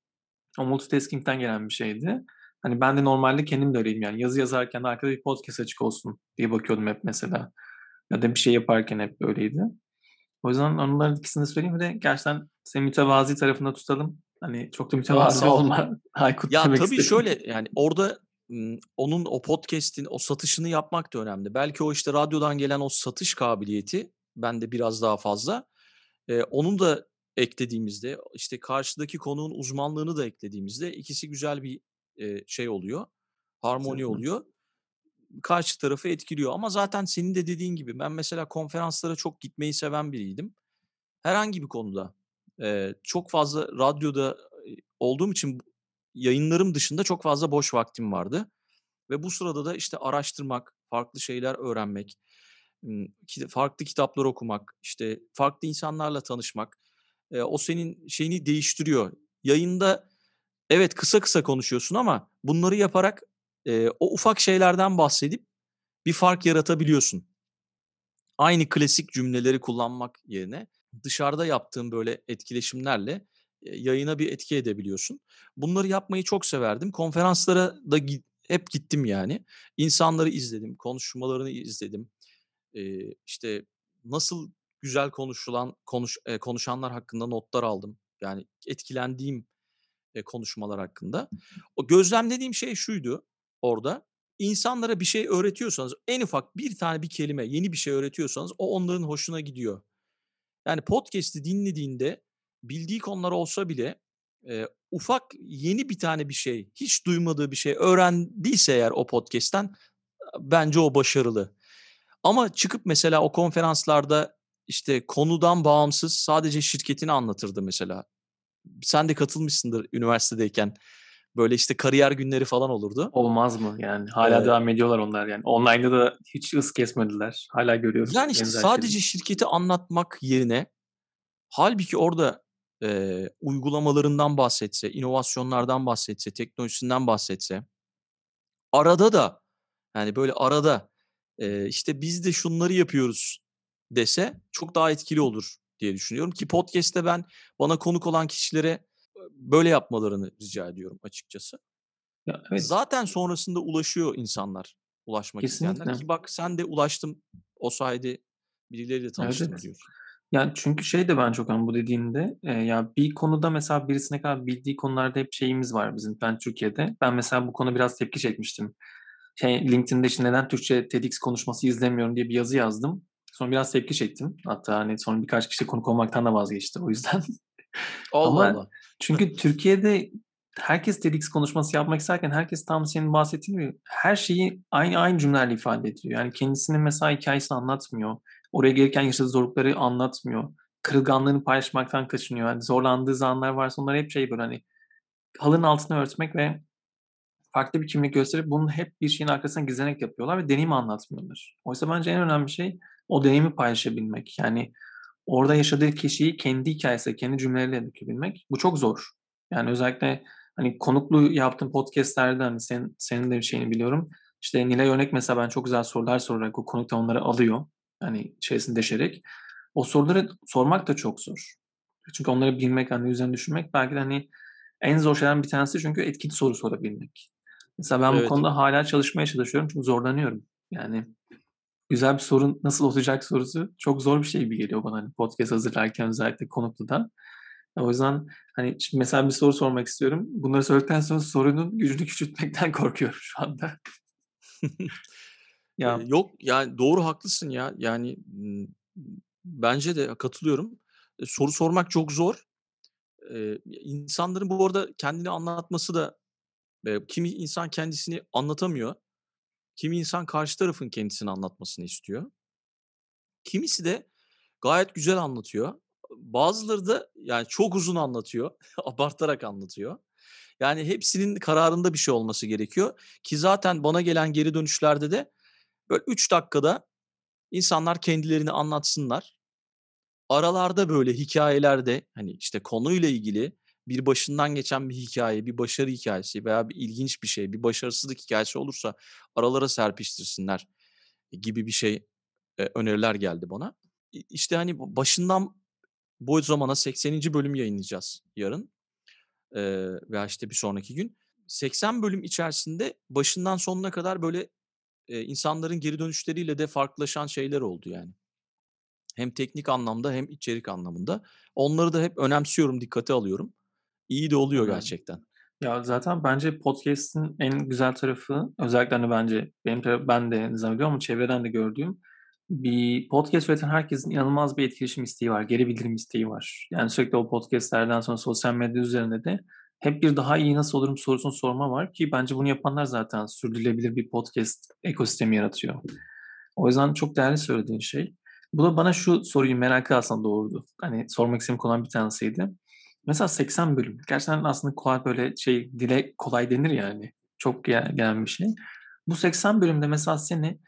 O multitasking'den gelen bir şeydi. Hani, ben de normalde kendim de öyleyim yani. Yazı yazarken arkada bir podcast açık olsun diye bakıyordum hep mesela. Ya da bir şey yaparken hep böyleydi. O yüzden onların ikisini söyleyeyim. Bir de gerçekten seni mütevazi tarafında tutalım. Hani, çok da mütevazi olma Aykut Ya, demek tabii istedim. şöyle, yani, orada, onun o podcast'in o satışını yapmak da önemli. Belki o, işte, radyodan gelen o satış kabiliyeti bende biraz daha fazla. Eee, onu da eklediğimizde, işte, karşıdaki konuğun uzmanlığını da eklediğimizde ikisi güzel bir, eee, şey oluyor, harmoni Kesinlikle. oluyor. Karşı tarafı etkiliyor ama zaten senin de dediğin gibi ben mesela konferanslara çok gitmeyi seven biriydim. Herhangi bir konuda. Eee, çok fazla radyoda, olduğum için yayınlarım dışında çok fazla boş vaktim vardı ve bu sırada da, işte, araştırmak, farklı şeyler öğrenmek, farklı kitaplar okumak, işte, farklı insanlarla tanışmak, o senin şeyini değiştiriyor. Yayında evet, kısa kısa konuşuyorsun ama bunları yaparak, o ufak şeylerden bahsedip bir fark yaratabiliyorsun. Aynı klasik cümleleri kullanmak yerine dışarıda yaptığın böyle etkileşimlerle, yayına bir etki edebiliyorsun. Bunları yapmayı çok severdim. Konferanslara da hep gittim yani. İnsanları izledim, konuşmalarını izledim. Eee, işte, nasıl güzel konuşulan konuş eee, konuşanlar hakkında notlar aldım. Yani etkilendiğim, eee, konuşmalar hakkında. O gözlemlediğim şey şuydu orada, insanlara bir şey öğretiyorsanız, en ufak bir tane bir kelime, yeni bir şey öğretiyorsanız o onların hoşuna gidiyor. Yani podcast'i dinlediğinde bildiği konular olsa bile, eee, ufak yeni bir tane bir şey, hiç duymadığı bir şey öğrendiyse eğer o podcast'ten, bence o başarılı. Ama çıkıp mesela o konferanslarda işte konudan bağımsız sadece şirketini anlatırdı mesela. Sen de katılmışsındır üniversitedeyken. Böyle işte kariyer günleri falan olurdu. Olmaz mı yani? Hala Ee, devam ediyorlar onlar yani. Online'da da hiç hız kesmediler. Hala görüyoruz Yani işte sadece şeyleri. şirketi anlatmak yerine halbuki orada e, uygulamalarından bahsetse, inovasyonlardan bahsetse, teknolojisinden bahsetse arada da yani böyle arada e, işte biz de şunları yapıyoruz dese çok daha etkili olur diye düşünüyorum ki podcast'te ben bana konuk olan kişilere böyle yapmalarını rica ediyorum açıkçası. Ya, evet Zaten sonrasında ulaşıyor insanlar ulaşmak isteyenler kesinlikle. ki bak sen de ulaştım o sayede birileriyle tanıştım evet. diyorsun. Yani çünkü şey de ben çok hani bu dediğinde e, ya bir konuda mesela birisi ne kadar bildiği konularda hep şeyimiz var bizim ben Türkiye'de. Ben mesela bu konu biraz tepki çekmiştim. Şey, LinkedIn'de işte neden Türkçe TEDx konuşması izlemiyorum diye bir yazı yazdım. Sonra biraz tepki çektim. Hatta hani sonra birkaç kişi konuk olmaktan da vazgeçti o yüzden. Allah Ama Allah. çünkü Türkiye'de herkes TEDx konuşması yapmak isterken herkes tam senin bahsettiğin gibi her şeyi aynı aynı cümlelerle ifade ediyor. Yani kendisinin mesela hikayesini anlatmıyor. Oraya gelirken yaşadığı zorlukları anlatmıyor. Kırılganlığını paylaşmaktan kaçınıyor. Yani zorlandığı zamanlar varsa onlar hep şey böyle hani halının altını örtmek ve farklı bir kimlik gösterip bunu hep bir şeyin arkasına gizlenerek yapıyorlar ve deneyimi anlatmıyorlar. Oysa bence en önemli şey o deneyimi paylaşabilmek. Yani orada yaşadığı kişiyi kendi hikayesiyle, kendi cümleleriyle dökebilmek. Bu çok zor. Yani özellikle hani konuklu yaptığım podcastlerde hani senin, senin de bir şeyini biliyorum. İşte Nilay Örnek mesela ben çok güzel sorular sorarak o konuk da onları alıyor. Hani içerisinde deşerek. O soruları sormak da çok zor. Çünkü onları bilmek, hani üzerine düşünmek belki de hani en zor şeylerden bir tanesi çünkü etkili soru sorabilmek. Mesela ben bu Evet. konuda hala çalışmaya çalışıyorum çünkü zorlanıyorum. Yani güzel bir sorun nasıl olacak sorusu çok zor bir şey gibi geliyor bana hani podcast hazırlarken özellikle konuklu da. O yüzden hani şimdi mesela bir soru sormak istiyorum. Bunları söyledikten sonra sorunun gücünü küçültmekten korkuyorum şu anda. Ya yok yani doğru haklısın ya. Yani bence de katılıyorum. E, soru sormak çok zor. Eee, insanların bu arada kendini anlatması da e, kimi insan kendisini anlatamıyor. Kimi insan karşı tarafın kendisini anlatmasını istiyor. Kimisi de gayet güzel anlatıyor. Bazıları da yani çok uzun anlatıyor. Abartarak anlatıyor. Yani hepsinin kararında bir şey olması gerekiyor. Ki zaten bana gelen geri dönüşlerde de böyle 3 dakikada insanlar kendilerini anlatsınlar. Aralarda böyle hikayelerde hani işte konuyla ilgili bir başından geçen bir hikaye, bir başarı hikayesi veya bir ilginç bir şey, bir başarısızlık hikayesi olursa aralara serpiştirsinler gibi bir şey e, öneriler geldi bana. İşte hani başından bu zamana 80. bölüm yayınlayacağız yarın e, veya işte bir sonraki gün. 80 bölüm içerisinde başından sonuna kadar böyle e, insanların geri dönüşleriyle de farklılaşan şeyler oldu yani. Hem teknik anlamda hem içerik anlamında. Onları da hep önemsiyorum, dikkate alıyorum. İyi de oluyor gerçekten. Ya zaten bence podcast'in en güzel tarafı özellikle hani bence benim tarafı, ben de zannediyorum ama çevreden de gördüğüm bir podcast üreten herkesin inanılmaz bir etkileşim isteği var. Geri bildirim isteği var. Yani sürekli o podcastlerden sonra sosyal medya üzerinde de hep bir daha iyi nasıl olurum sorusunu sorma var ki bence bunu yapanlar zaten sürdürülebilir bir podcast ekosistemi yaratıyor. O yüzden çok değerli söylediğin şey. Bu da bana şu soruyu merakı aslında doğurdu. Hani sormak istediğim konudan bir tanesiydi. Mesela 80 bölüm. Gerçekten aslında kolay böyle şey dile kolay denir yani. Çok gel- gelen bir şey. Bu 80 bölümde mesela seni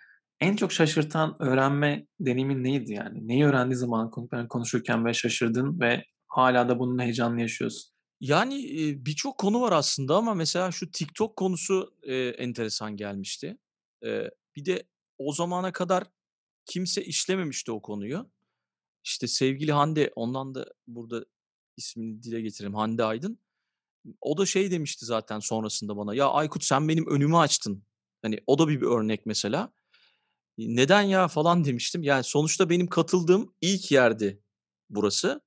en çok şaşırtan öğrenme deneyimin neydi yani? Neyi öğrendiği zaman konuşurken ve şaşırdın ve hala da bunun heyecanını yaşıyorsun? Yani birçok konu var aslında ama mesela şu TikTok konusu e, enteresan gelmişti. E, bir de o zamana kadar kimse işlememişti o konuyu. İşte sevgili Hande, ondan da burada ismini dile getirelim Hande Aydın. O da şey demişti zaten sonrasında bana. Ya Aykut sen benim önümü açtın. Hani o da bir, bir örnek mesela. Neden ya falan demiştim. Yani sonuçta benim katıldığım ilk yerdi burası.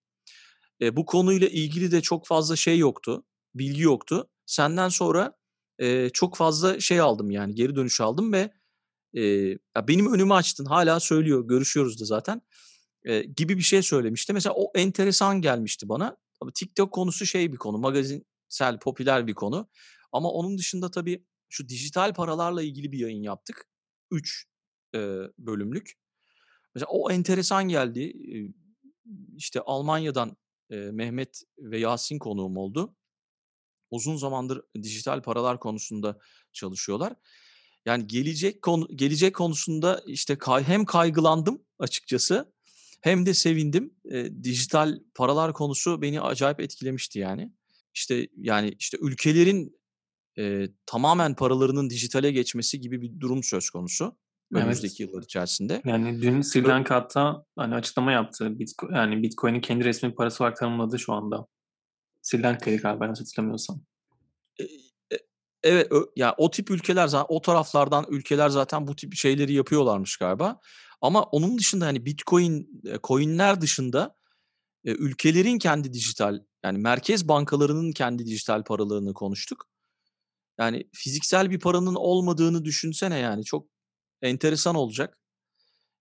E, bu konuyla ilgili de çok fazla şey yoktu. Bilgi yoktu. Senden sonra e, çok fazla şey aldım yani geri dönüş aldım ve e, ya benim önümü açtın. Hala söylüyor. Görüşüyoruz da zaten. E, gibi bir şey söylemişti. Mesela o enteresan gelmişti bana. Tabii TikTok konusu şey bir konu. Magazinsel, popüler bir konu. Ama onun dışında tabii şu dijital paralarla ilgili bir yayın yaptık. 3 bölümlük. Mesela o enteresan geldi. Eee, işte Almanya'dan, Mehmet ve Yasin konuğum oldu. Uzun zamandır dijital paralar konusunda çalışıyorlar. Yani gelecek konu gelecek konusunda işte kay hem kaygılandım açıkçası hem de sevindim. Eee, dijital paralar konusu beni acayip etkilemişti yani. İşte, yani, işte ülkelerin, eee, tamamen paralarının dijitale geçmesi gibi bir durum söz konusu Evet. önümüzdeki yıllar içerisinde. Yani dün Sri Lanka hatta, hani, açıklama yaptı. Bitco yani Bitcoin'i kendi resmi parası olarak tanımladı şu anda. Sri Lanka'ydı galiba yanlış hatırlamıyorsam. Eee, e evet, ö ya, o tip ülkeler za o taraflardan ülkeler zaten bu tip şeyleri yapıyorlarmış galiba. Ama onun dışında, hani, Bitcoin, eee, coin'ler dışında, ülkelerin kendi dijital, yani merkez bankalarının kendi dijital paralarını konuştuk. Yani fiziksel bir paranın olmadığını düşünsene yani çok enteresan olacak.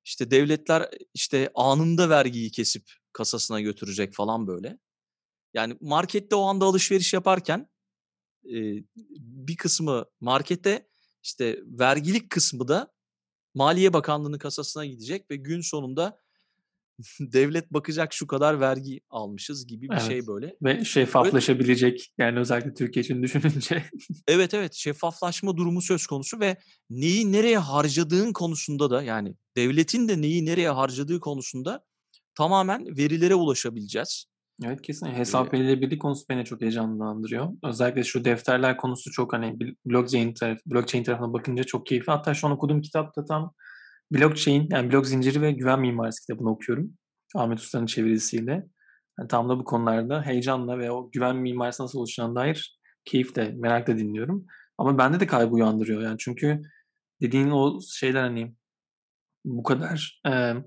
İşte devletler, işte, anında vergiyi kesip kasasına götürecek falan böyle. Yani markette o anda alışveriş yaparken, eee, bir kısmı markete, işte, vergilik kısmı da Maliye Bakanlığı'nın kasasına gidecek ve gün sonunda devlet bakacak şu kadar vergi almışız gibi bir Evet şey böyle. ve şeffaflaşabilecek, yani özellikle Türkiye için düşününce. Evet, evet, şeffaflaşma durumu söz konusu ve neyi nereye harcadığın konusunda da, yani devletin de neyi nereye harcadığı konusunda tamamen verilere ulaşabileceğiz. Evet. Eee Hesap verilebilirlik konusu beni çok heyecanlandırıyor. Özellikle şu defterler konusu çok, hani, blockchain tarafı blockchain tarafına bakınca çok keyifli. Hatta şu an okuduğum kitapta tam blockchain, yani blok zinciri ve güven mimarisi kitabını okuyorum. Ahmet Usta'nın çevirisiyle. Hani, tam da bu konularda heyecanla ve o güven mimarisi nasıl oluşacağına dair keyifle, merakla dinliyorum. Ama bende de kaygı uyandırıyor yani çünkü dediğin o şeyler, hani, bu kadar, emm,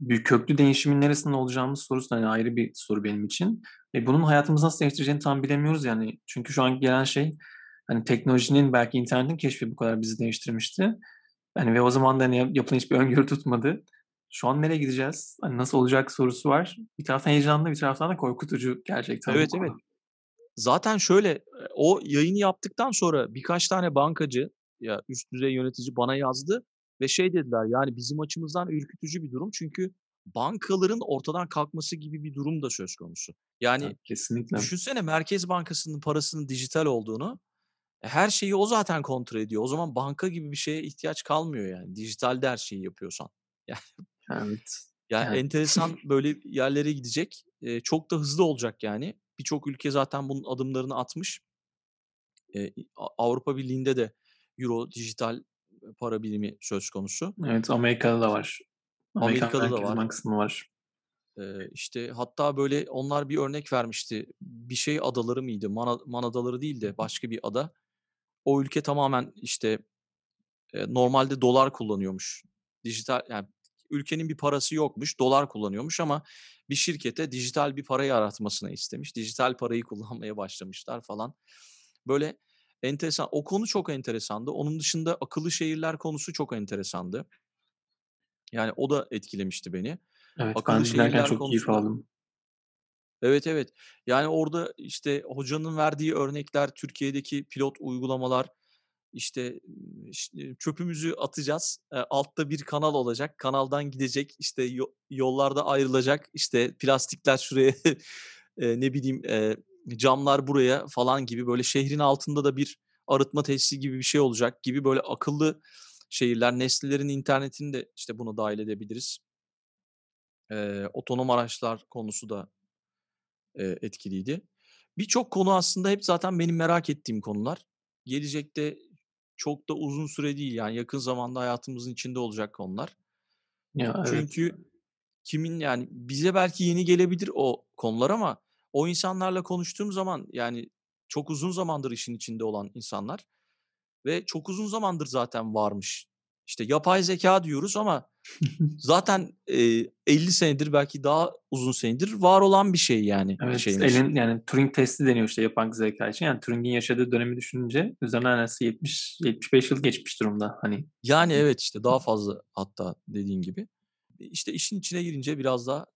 büyük köklü değişimin neresinde olacağımız sorusu hani, ayrı bir soru benim için. E, bunun hayatımızı nasıl değiştireceğini tam bilemiyoruz yani. Çünkü şu an gelen şey, hani, teknolojinin belki internetin keşfi bu kadar bizi değiştirmişti. Hani, ve o zaman da, hani, yap yapılan hiçbir öngörü tutmadı. Şu an nereye gideceğiz? Hani, nasıl olacak sorusu var. Bir taraftan heyecanlı, bir taraftan da korkutucu gerçekten Evet, evet. Zaten şöyle, eee, o yayını yaptıktan sonra birkaç tane bankacı, ya üst düzey yönetici bana yazdı ve şey dediler, yani bizim açımızdan ürkütücü bir durum çünkü bankaların ortadan kalkması gibi bir durum da söz konusu. Yani Evet, kesinlikle. düşünsene Merkez Bankası'nın parasının dijital olduğunu. E, her şeyi o zaten kontrol ediyor. O zaman banka gibi bir şeye ihtiyaç kalmıyor yani dijitalde her şeyi yapıyorsan. Yani Evet. Ya, Yani enteresan böyle yerlere gidecek. Eee, çok da hızlı olacak yani. Birçok ülke zaten bunun adımlarını atmış. A Avrupa Birliği'nde de euro dijital, eee, para birimi söz konusu. Evet, Amerika'da da var. Amerika'da da var. Bankası'nda var. Eee, işte, hatta böyle onlar bir örnek vermişti. Bir şey adaları mıydı? Man Man Adaları değil de başka bir ada. O ülke tamamen, işte, eee, normalde dolar kullanıyormuş. Dijital yani ülkenin bir parası yokmuş, dolar kullanıyormuş ama bir şirkete dijital bir para yaratmasını istemiş. Dijital parayı kullanmaya başlamışlar falan. Böyle enteresan. O konu çok enteresandı. Onun dışında akıllı şehirler konusu çok enteresandı. Yani o da etkilemişti beni. Evet, ben Akıllı dinlerken şehirler çok keyif aldım. Evet, evet. Yani orada, işte, hocanın verdiği örnekler, Türkiye'deki pilot uygulamalar, işte, ııı, iş eee, çöpümüzü atacağız, altta bir kanal olacak, kanaldan gidecek, işte, yo yollarda ayrılacak, işte, plastikler şuraya, ne bileyim, camlar buraya falan gibi böyle şehrin altında da bir arıtma tesisi gibi bir şey olacak gibi böyle akıllı şehirler, nesnelerin internetini de, işte, buna dâhil edebiliriz. Eee, otonom araçlar konusu da eee, etkiliydi. Birçok konu aslında hep zaten benim merak ettiğim konular. Gelecekte çok da uzun süre değil, yani yakın zamanda hayatımızın içinde olacak konular. Ya, evet. Çünkü kimin yani bize belki yeni gelebilir o konular ama o insanlarla konuştuğum zaman, yani çok uzun zamandır işin içinde olan insanlar ve çok uzun zamandır zaten varmış. İşte yapay zekâ diyoruz ama zaten, eee, 50 senedir belki daha uzun senedir var olan bir şey yani Evet, elin yani Turing testi deniyor işte yapay zekâ için. Yani Turing'in yaşadığı dönemi düşününce üzerinden neredeyse 70-75 yıl geçmiş durumda. Hani Yani evet, işte daha fazla hatta dediğin gibi. İşte işin içine girince biraz daha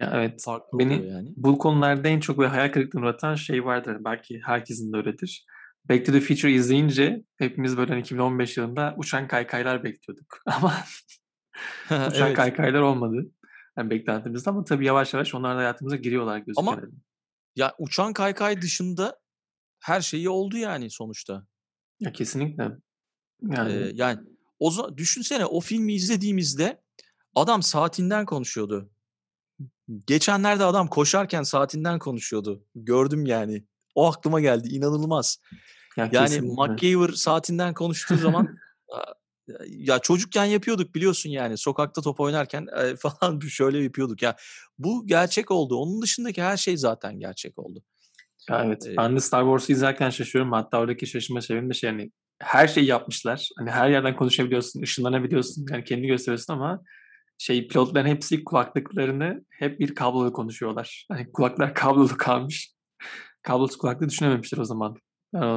Ya, evet, farklı beni yani. bu konularda en çok böyle hayal kırıklığına uğratan şey vardır, belki herkesin de öyledir. Back to the Future izleyince hepimiz böyle hani 2015 yılında uçan kaykaylar bekliyorduk. Ama uçan Evet. kaykaylar olmadı. Yani beklentimizde ama tabii yavaş yavaş onlar da hayatımıza giriyorlar Ama gözüküyor. ya uçan kaykay dışında her şeyi oldu yani sonuçta. Ya kesinlikle. Yani yani o düşünsene o filmi izlediğimizde adam saatinden konuşuyordu. Geçenlerde adam koşarken saatinden konuşuyordu. Gördüm yani. O aklıma geldi. İnanılmaz. ya Yani kesinlikle. MacGyver saatinden konuştuğu zaman ya çocukken yapıyorduk biliyorsun yani. Sokakta top oynarken, eee, falan şöyle yapıyorduk. Ya bu gerçek oldu. Onun dışındaki her şey zaten gerçek oldu. Ya evet. Eee Ben de Star Wars'u izlerken şaşırıyorum. Hatta oradaki şaşırma sebebim de şey hani her şeyi yapmışlar. Hani her yerden konuşabiliyorsun, ışınlanabiliyorsun. Yani kendini gösteriyorsun ama şey pilotların hepsi kulaklıklarını hep bir kabloyla konuşuyorlar. Hani kulaklar kablolu kalmış. Kablosuz kulaklığı düşünememişler o zaman.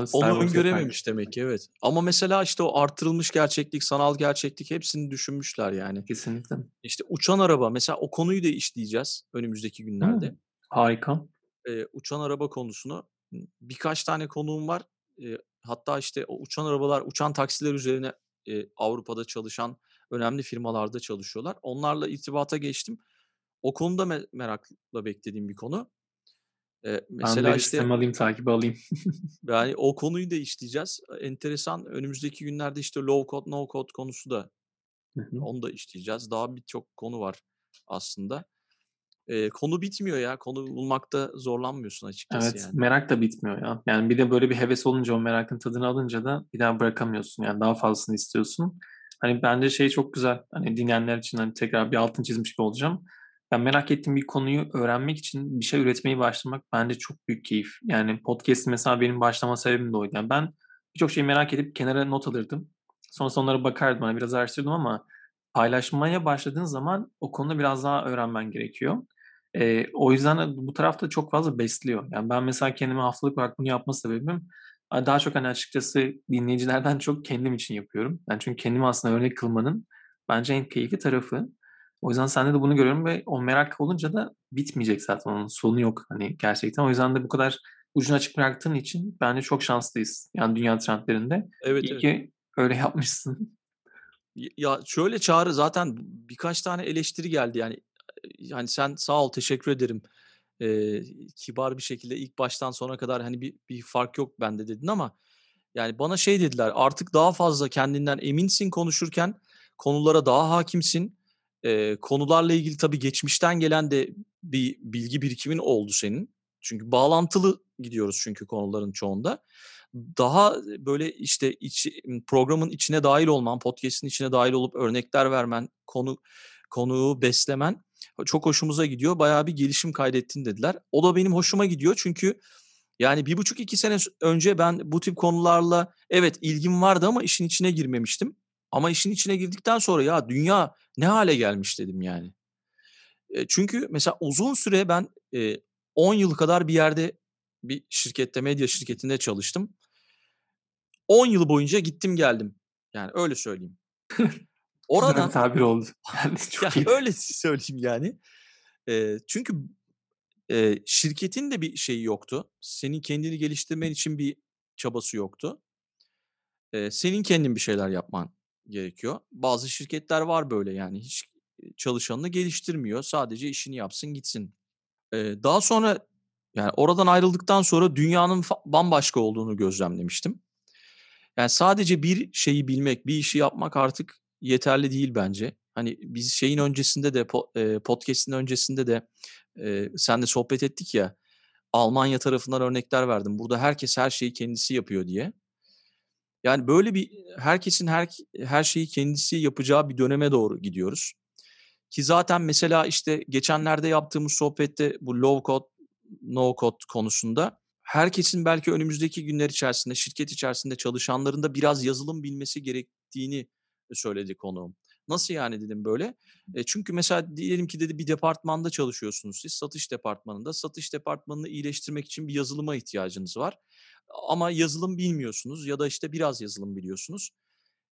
Star Onu öngörememiş demek ki evet. Ama mesela işte o artırılmış gerçeklik, sanal gerçeklik hepsini düşünmüşler yani. Kesinlikle. İşte uçan araba mesela o konuyu da işleyeceğiz önümüzdeki günlerde. Hımm. Harika. Eee, uçan araba konusunu. Birkaç tane konuğum var. Eee, hatta işte o uçan arabalar, uçan taksiler üzerine, eee, Avrupa'da çalışan önemli firmalarda çalışıyorlar. Onlarla irtibata geçtim. O konuda me merakla beklediğim bir konu. Ben mesela de işte alayım, takibe alayım. yani o konuyu da işleyeceğiz. Enteresan önümüzdeki günlerde işte low code, no code konusu da onu da işleyeceğiz. Daha birçok konu var aslında. Eee, konu bitmiyor ya. Konu bulmakta zorlanmıyorsun açıkçası Evet, yani. merak da bitmiyor ya. Yani bir de böyle bir heves olunca, o merakın tadını alınca da bir daha bırakamıyorsun. Yani daha fazlasını istiyorsun. Hani bence şey çok güzel. Hani dinleyenler için hani tekrar bir altını çizmiş gibi olacağım. Ben merak ettiğim bir konuyu öğrenmek için bir şey üretmeye başlamak bence çok büyük keyif. Yani podcast mesela benim başlama sebebim de oydu. Yani ben birçok şeyi merak edip kenara not alırdım. Sonrasında onlara bakardım. Hani biraz araştırdım ama paylaşmaya başladığın zaman o konuda biraz daha öğrenmen gerekiyor. Eee, o yüzden de bu taraf da çok fazla besliyor. Yani ben mesela kendime haftalık olarak bunu yapma sebebim, daha çok hani açıkçası dinleyicilerden çok kendim için yapıyorum. Yani çünkü kendimi aslında örnek kılmanın bence en keyifli tarafı. O yüzden sende de bunu görüyorum ve o merak olunca da bitmeyecek zaten onun sonu yok hani gerçekten. O yüzden de bu kadar ucunu açık bıraktığın için bence çok şanslıyız yani dünya trendlerinde. Evet, İyi evet. ki öyle yapmışsın. Ya şöyle Çağrı zaten birkaç tane eleştiri geldi yani. Yani sen sağ ol, teşekkür ederim. Eee, kibar bir şekilde ilk baştan sona kadar hani bir bir fark yok bende dedin ama yani bana şey dediler, artık daha fazla kendinden eminsin konuşurken, konulara daha hakimsin. Eee, konularla ilgili tabii geçmişten gelen de bir bilgi birikimin oldu senin. Çünkü bağlantılı gidiyoruz çünkü konuların çoğunda. Daha böyle işte içi programın içine dâhil olman, podcast'in içine dâhil olup örnekler vermen, konu konuğu beslemen çok hoşumuza gidiyor. Bayağı bir gelişim kaydettin dediler. O da benim hoşuma gidiyor çünkü yani 1,5-2 sene s önce ben bu tip konularla evet ilgim vardı ama işin içine girmemiştim. Ama işin içine girdikten sonra ya dünya ne hâle gelmiş dedim yani. Eee, çünkü mesela uzun süre ben, eee, 10 yıl kadar bir yerde bir şirkette, medya şirketinde çalıştım. 10 yıl boyunca gittim geldim. Yani öyle söyleyeyim. Oradan tabir oldu. Yani ya çok iyi. öyle söyleyeyim yani. Eee, çünkü, eee, şirketin de bir şeyi yoktu. Senin kendini geliştirmen için bir çabası yoktu. Eee, senin kendin bir şeyler yapman gerekiyor. Bazı şirketler var böyle yani hiç, çalışanını geliştirmiyor. Sadece işini yapsın gitsin. Eee, daha sonra yani oradan ayrıldıktan sonra dünyanın bambaşka olduğunu gözlemlemiştim. Yani sadece bir şeyi bilmek, bir işi yapmak artık yeterli değil bence. Hani biz şeyin öncesinde de podcast'in öncesinde de, eee, seninle sohbet ettik ya, Almanya tarafından örnekler verdim. Burada herkes her şeyi kendisi yapıyor diye. Yani böyle bir herkesin her her şeyi kendisi yapacağı bir döneme doğru gidiyoruz. Ki zaten mesela işte geçenlerde yaptığımız sohbette bu low code, no code konusunda herkesin belki önümüzdeki günler içerisinde, şirket içerisinde çalışanların da biraz yazılım bilmesi gerektiğini söyledi konuğum. "Nasıl yani?" dedim böyle. Eee, çünkü mesela diyelim ki dedi bir departmanda çalışıyorsunuz siz, satış departmanında. Satış departmanını iyileştirmek için bir yazılıma ihtiyacınız var. Ama yazılım bilmiyorsunuz ya da işte biraz yazılım biliyorsunuz.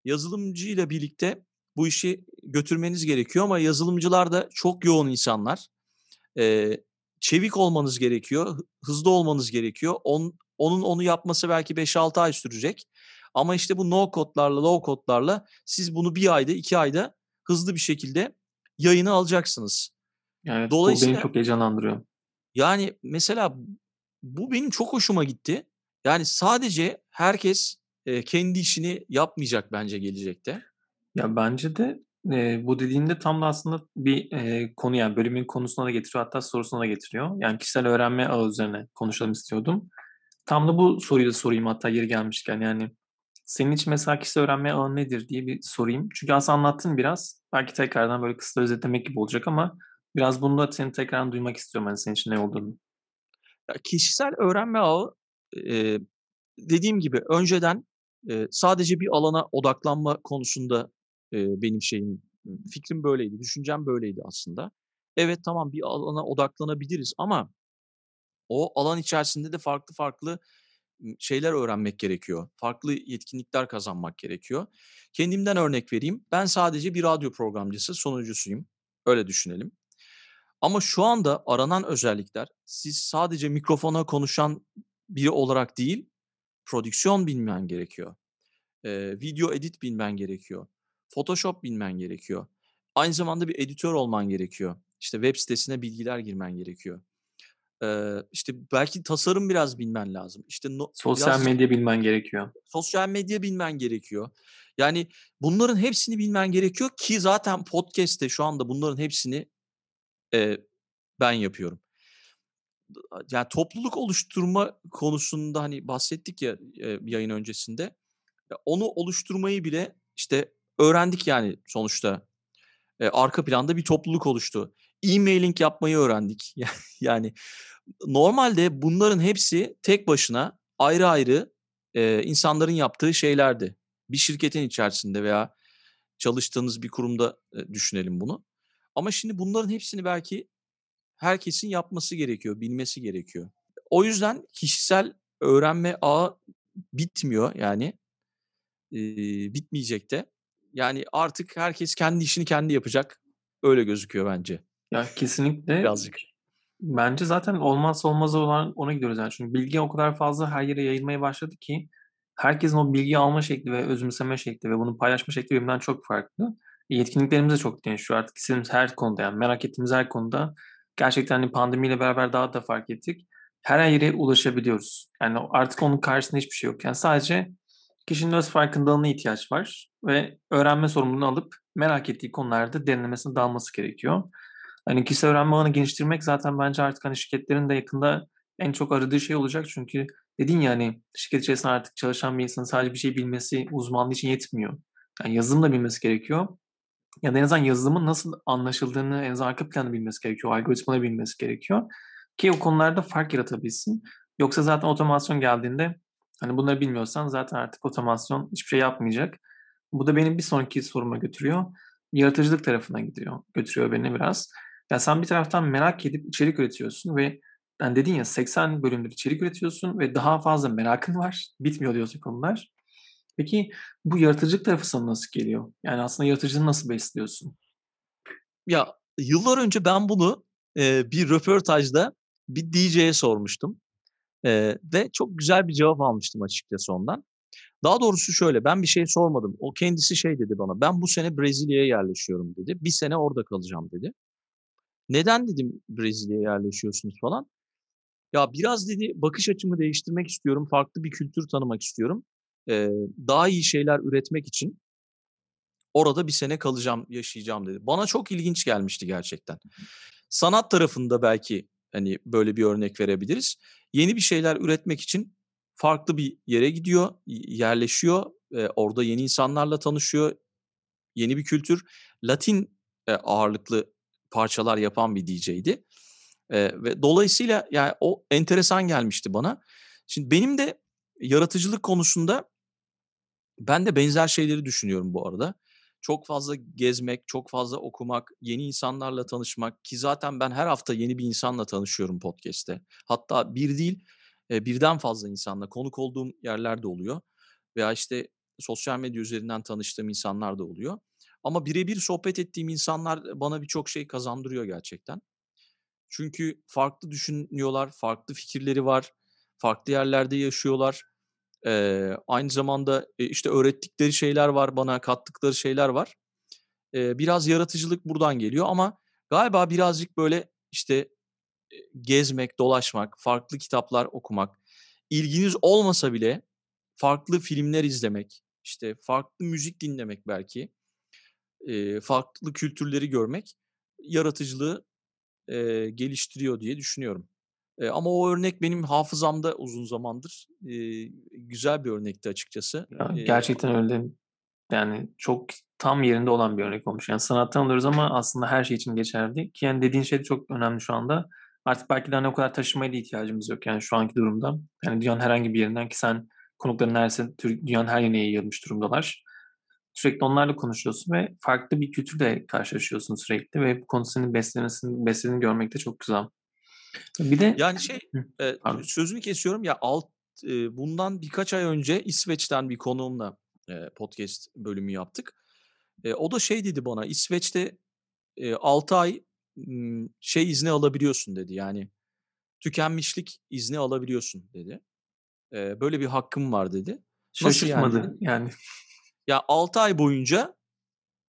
Yazılımcıyla birlikte bu işi götürmeniz gerekiyor ama yazılımcılar da çok yoğun insanlar. Eee, çevik olmanız gerekiyor, hı hızlı olmanız gerekiyor. On Onun onu yapması belki 5-6 ay sürecek. Ama işte bu no kodlarla, low kodlarla siz bunu bir ayda, iki ayda hızlı bir şekilde yayını alacaksınız. Evet, Dolayısıyla, bu beni çok heyecanlandırıyor. Yani mesela bu benim çok hoşuma gitti. Yani sadece herkes e, kendi işini yapmayacak bence gelecekte. Ya bence de e, bu dediğinde tam da aslında bir e, konu yani bölümün konusuna da getiriyor hatta sorusuna da getiriyor. Yani kişisel öğrenme ağı üzerine konuşalım istiyordum. Tam da bu soruyu da sorayım hatta yeri gelmişken yani senin için mesela kişisel öğrenme ağı nedir diye bir sorayım. Çünkü aslında anlattın biraz. Belki tekrardan böyle kısa özetlemek gibi olacak ama biraz bunu da senin tekrardan duymak istiyorum hani senin için ne olduğunu. Ya kişisel öğrenme ağı e, dediğim gibi önceden e, sadece bir alana odaklanma konusunda e, benim şeyim fikrim böyleydi, düşüncem böyleydi aslında. Evet tamam bir alana odaklanabiliriz ama o alan içerisinde de farklı farklı şeyler öğrenmek gerekiyor. Farklı yetkinlikler kazanmak gerekiyor. Kendimden örnek vereyim. Ben sadece bir radyo programcısı, sonucusuyum. Öyle düşünelim. Ama şu anda aranan özellikler siz sadece mikrofona konuşan biri olarak değil, prodüksiyon bilmen gerekiyor. Ee, video edit bilmen gerekiyor. Photoshop bilmen gerekiyor. Aynı zamanda bir editör olman gerekiyor. İşte web sitesine bilgiler girmen gerekiyor. Ee, işte belki tasarım biraz bilmen lazım. İşte no, sosyal biraz, medya bilmen gerekiyor. Sosyal medya bilmen gerekiyor. Yani bunların hepsini bilmen gerekiyor ki zaten podcast'te şu anda bunların hepsini e, ben yapıyorum. Yani topluluk oluşturma konusunda hani bahsettik ya e, yayın öncesinde. Onu oluşturmayı bile işte öğrendik yani sonuçta. E, arka planda bir topluluk oluştu. E-mailing yapmayı öğrendik. yani normalde bunların hepsi tek başına ayrı ayrı e, insanların yaptığı şeylerdi. Bir şirketin içerisinde veya çalıştığınız bir kurumda e, düşünelim bunu. Ama şimdi bunların hepsini belki herkesin yapması gerekiyor, bilmesi gerekiyor. O yüzden kişisel öğrenme ağı bitmiyor yani. E, bitmeyecek de. Yani artık herkes kendi işini kendi yapacak. Öyle gözüküyor bence. Ya kesinlikle. Birazcık. Bence zaten olmazsa olmazı olan ona gidiyoruz yani. Çünkü bilgi o kadar fazla her yere yayılmaya başladı ki herkesin o bilgi alma şekli ve özümseme şekli ve bunu paylaşma şekli birbirinden çok farklı. Yetkinliklerimiz de çok değişiyor artık istediğimiz her konuda yani merak ettiğimiz her konuda gerçekten hani pandemiyle beraber daha da fark ettik. Her yere ulaşabiliyoruz. Yani artık onun karşısında hiçbir şey yok. Yani sadece kişinin öz farkındalığına ihtiyaç var ve öğrenme sorumluluğunu alıp merak ettiği konularda derinlemesine dalması gerekiyor. Hani kişisel öğrenme alanı geliştirmek zaten bence artık hani şirketlerin de yakında en çok aradığı şey olacak. Çünkü dedin ya hani şirket içerisinde artık çalışan bir insanın sadece bir şey bilmesi uzmanlığı için yetmiyor. Yani yazılım da bilmesi gerekiyor. Ya da en azından yazılımın nasıl anlaşıldığını en azından arka planı bilmesi gerekiyor. Algoritmaları bilmesi gerekiyor. Ki o konularda fark yaratabilsin. Yoksa zaten otomasyon geldiğinde hani bunları bilmiyorsan zaten artık otomasyon hiçbir şey yapmayacak. Bu da benim bir sonraki soruma götürüyor. Yaratıcılık tarafına gidiyor. Götürüyor beni biraz. Ya sen bir taraftan merak edip içerik üretiyorsun ve yani dedin ya 80 bölümdür içerik üretiyorsun ve daha fazla merakın var. Bitmiyor diyorsun konular. Peki bu yaratıcılık tarafı sana nasıl geliyor? Yani aslında yaratıcılığı nasıl besliyorsun? Ya yıllar önce ben bunu e, bir röportajda bir DJ'ye sormuştum. E, ve çok güzel bir cevap almıştım açıkçası ondan. Daha doğrusu şöyle ben bir şey sormadım. O kendisi şey dedi bana ben bu sene Brezilya'ya yerleşiyorum dedi. Bir sene orada kalacağım dedi. Neden dedim Brezilya'ya yerleşiyorsunuz falan. Ya biraz dedi bakış açımı değiştirmek istiyorum. Farklı bir kültür tanımak istiyorum. Ee, daha iyi şeyler üretmek için orada bir sene kalacağım, yaşayacağım dedi. Bana çok ilginç gelmişti gerçekten. Sanat tarafında belki hani böyle bir örnek verebiliriz. Yeni bir şeyler üretmek için farklı bir yere gidiyor, yerleşiyor. E, orada yeni insanlarla tanışıyor. Yeni bir kültür. Latin e, ağırlıklı parçalar yapan bir DJ'di. E, ve dolayısıyla yani o enteresan gelmişti bana. Şimdi benim de yaratıcılık konusunda ben de benzer şeyleri düşünüyorum bu arada. Çok fazla gezmek, çok fazla okumak, yeni insanlarla tanışmak ki zaten ben her hafta yeni bir insanla tanışıyorum podcast'te. Hatta bir değil, birden fazla insanla konuk olduğum yerler de oluyor. Veya işte sosyal medya üzerinden tanıştığım insanlar da oluyor. Ama birebir sohbet ettiğim insanlar bana birçok şey kazandırıyor gerçekten. Çünkü farklı düşünüyorlar, farklı fikirleri var, farklı yerlerde yaşıyorlar. Eee, aynı zamanda, eee, işte, öğrettikleri şeyler var, bana kattıkları şeyler var. Eee, biraz yaratıcılık buradan geliyor ama galiba birazcık, böyle, işte, eee, gezmek, dolaşmak, farklı kitaplar okumak, ilginiz olmasa bile farklı filmler izlemek, işte, farklı müzik dinlemek belki, eee, farklı kültürleri görmek yaratıcılığı, eee, geliştiriyor diye düşünüyorum. Eee, ama o örnek benim hafızamda uzun zamandır. Eee, güzel bir örnekti açıkçası. Ya, gerçekten öyle. Yani çok tam yerinde olan bir örnek olmuş. Yani sanattan alıyoruz ama aslında her şey için geçerli ki yani dediğin şey de çok önemli şu anda. Artık belki de hani o kadar taşınmaya da ihtiyacımız yok yani şu anki durumda. Yani dünyanın herhangi bir yerinden ki sen konukların neredeyse dünyanın her yerine yayılmış durumdalar. Sürekli onlarla konuşuyorsun ve farklı bir kültürle karşılaşıyorsun sürekli ve bu konu senin beslemesini, beslediğini görmek de çok güzel. Bir de Yani şey, Hı, pardon. sözünü kesiyorum ya alt eee, bundan birkaç ay önce İsveç'ten bir konuğumla eee, podcast bölümü yaptık. Eee, o da şey dedi bana İsveç'te eee 6 ay şey izni alabiliyorsun dedi. Yani tükenmişlik izni alabiliyorsun dedi. Eee, böyle bir hakkım var dedi. Nasıl yani Şaşırtmadı yani. Ya 6 ay boyunca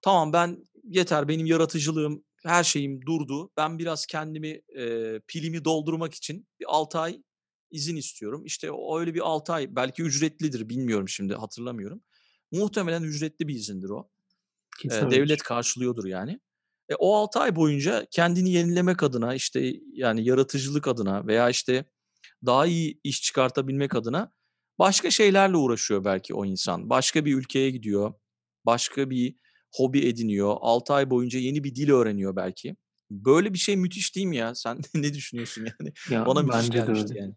tamam ben yeter benim yaratıcılığım her şeyim durdu. Ben biraz kendimi eee, pilimi doldurmak için bir 6 ay izin istiyorum. İşte o öyle bir 6 ay belki ücretlidir bilmiyorum şimdi hatırlamıyorum. Muhtemelen ücretli bir izindir o. Öyledir. devlet karşılıyordur yani. E, o 6 ay boyunca kendini yenilemek adına işte yani yaratıcılık adına veya işte daha iyi iş çıkartabilmek adına başka şeylerle uğraşıyor belki o insan. Başka bir ülkeye gidiyor. Başka bir hobi ediniyor. 6 ay boyunca yeni bir dil öğreniyor belki. Böyle bir şey müthiş değil mi ya? Sen ne düşünüyorsun yani? Ya Bana müthiş gelmişti yani.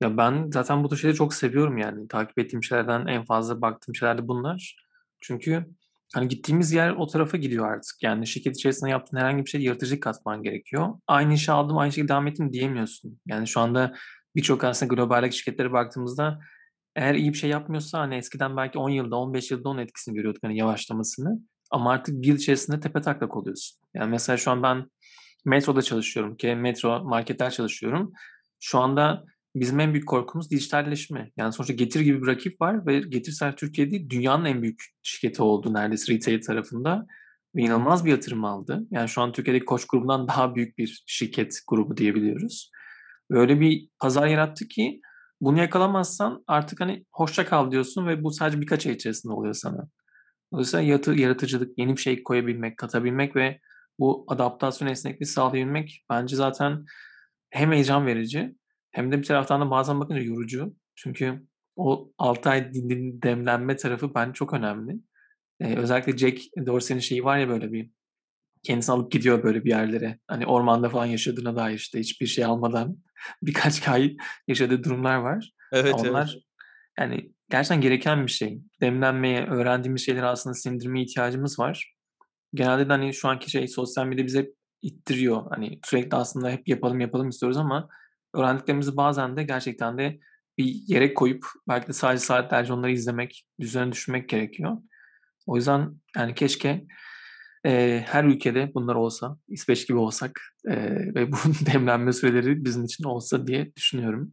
Ya ben zaten bu tür şeyleri çok seviyorum yani. Takip ettiğim şeylerden en fazla baktığım şeyler de bunlar. Çünkü hani gittiğimiz yer o tarafa gidiyor artık. Yani şirket içerisinde yaptığın herhangi bir şey yaratıcılık katman gerekiyor. Aynı işi aldım, aynı şekilde devam ettim diyemiyorsun. Yani şu anda birçok aslında globaldeki şirketlere baktığımızda eğer iyi bir şey yapmıyorsa hani eskiden belki 10 yılda, 15 yılda onun etkisini görüyorduk hani yavaşlamasını. Ama artık bir yıl içerisinde tepe taklak oluyorsun. Yani mesela şu an ben metroda çalışıyorum ki metro marketler çalışıyorum. Şu anda bizim en büyük korkumuz dijitalleşme. Yani sonuçta Getir gibi bir rakip var ve Getir sadece Türkiye'de dünyanın en büyük şirketi oldu neredeyse retail tarafında. Ve inanılmaz bir yatırım aldı. Yani şu an Türkiye'deki Koç grubundan daha büyük bir şirket grubu diyebiliyoruz. Ve öyle bir pazar yarattı ki bunu yakalamazsan artık hani hoşça kal diyorsun ve bu sadece birkaç ay içerisinde oluyor sana. Dolayısıyla yatı, yaratıcılık, yeni bir şey koyabilmek, katabilmek ve bu adaptasyon esnekliği sağlayabilmek bence zaten hem heyecan verici hem de bir taraftan da bazen bakınca yorucu. Çünkü o 6 ay demlenme tarafı bence çok önemli. Ee, özellikle Jack Dorsey'nin şeyi var ya böyle bir kendisini alıp gidiyor böyle bir yerlere. Hani ormanda falan yaşadığına dair işte hiçbir şey almadan birkaç ay yaşadığı durumlar var. Evet evet. Onlar yani gerçekten gereken bir şey. Demlenmeye, öğrendiğimiz şeyleri aslında sindirmeye ihtiyacımız var. Genelde de hani şu anki şey sosyal medya bize ittiriyor. Hani sürekli aslında hep yapalım yapalım istiyoruz ama öğrendiklerimizi bazen de gerçekten de bir yere koyup belki de sadece saatlerce onları izlemek, düzene düşürmek gerekiyor. O yüzden yani keşke eee, her ülkede bunlar olsa, İsveç gibi olsak eee, ve bu demlenme süreleri bizim için olsa diye düşünüyorum.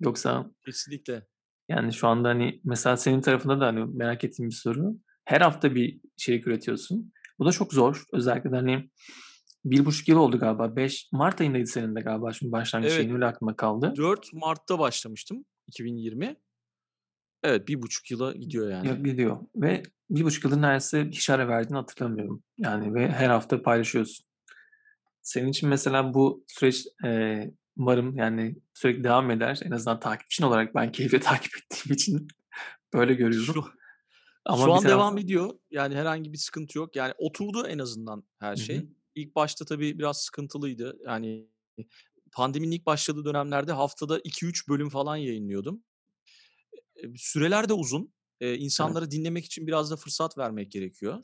Yoksa Kesinlikle. yani şu anda hani mesela senin tarafında da hani merak ettiğim bir soru. Her hafta bir içerik üretiyorsun. Bu da çok zor. Özellikle hani bir buçuk yıl oldu galiba. 5 Mart ayındaydı senin de galiba. Şimdi başlangıç Evet. şeyin öyle aklıma kaldı. 4 Mart'ta başlamıştım 2020. Evet bir buçuk yıla gidiyor Ya yani. gidiyor ve bir buçuk yıldır neredeyse hiç ara verdiğini hatırlamıyorum. Yani ve her hafta paylaşıyorsun. Senin için mesela bu süreç eee, umarım yani sürekli devam eder. En azından takipçin olarak ben keyifle takip ettiğim için böyle görüyorum. Şu Ama Şu an devam taraftan ediyor. Yani herhangi bir sıkıntı yok. Yani oturdu en azından her şey. İlk başta tabii biraz sıkıntılıydı. Yani pandeminin ilk başladığı dönemlerde haftada 2-3 bölüm falan yayınlıyordum. Süreler de uzun. Eee, Evet. insanlara dinlemek için biraz da fırsat vermek gerekiyor.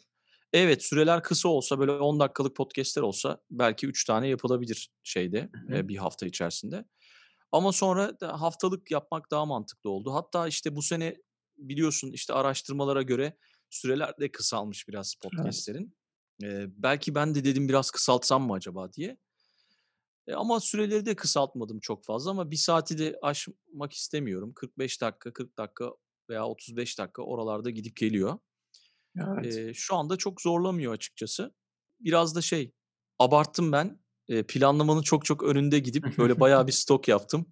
Evet, süreler kısa olsa böyle 10 dakikalık podcast'ler olsa belki 3 tane yapılabilir şeyde, eee, bir hafta içerisinde. Ama sonra da haftalık yapmak daha mantıklı oldu. Hatta işte bu sene biliyorsun işte araştırmalara göre süreler de kısalmış biraz Evet. podcast'lerin. Eee, belki ben de dedim biraz kısaltsam mı acaba diye. Eee, ama süreleri de kısaltmadım çok fazla ama 1 saati de aşmak istemiyorum. 45 dakika, 40 dakika veya 35 dakika oralarda gidip geliyor. Evet. Eee, şu anda çok zorlamıyor açıkçası. Biraz da şey, abarttım ben. Eee, planlamanın çok çok önünde gidip böyle bayağı bir stok yaptım.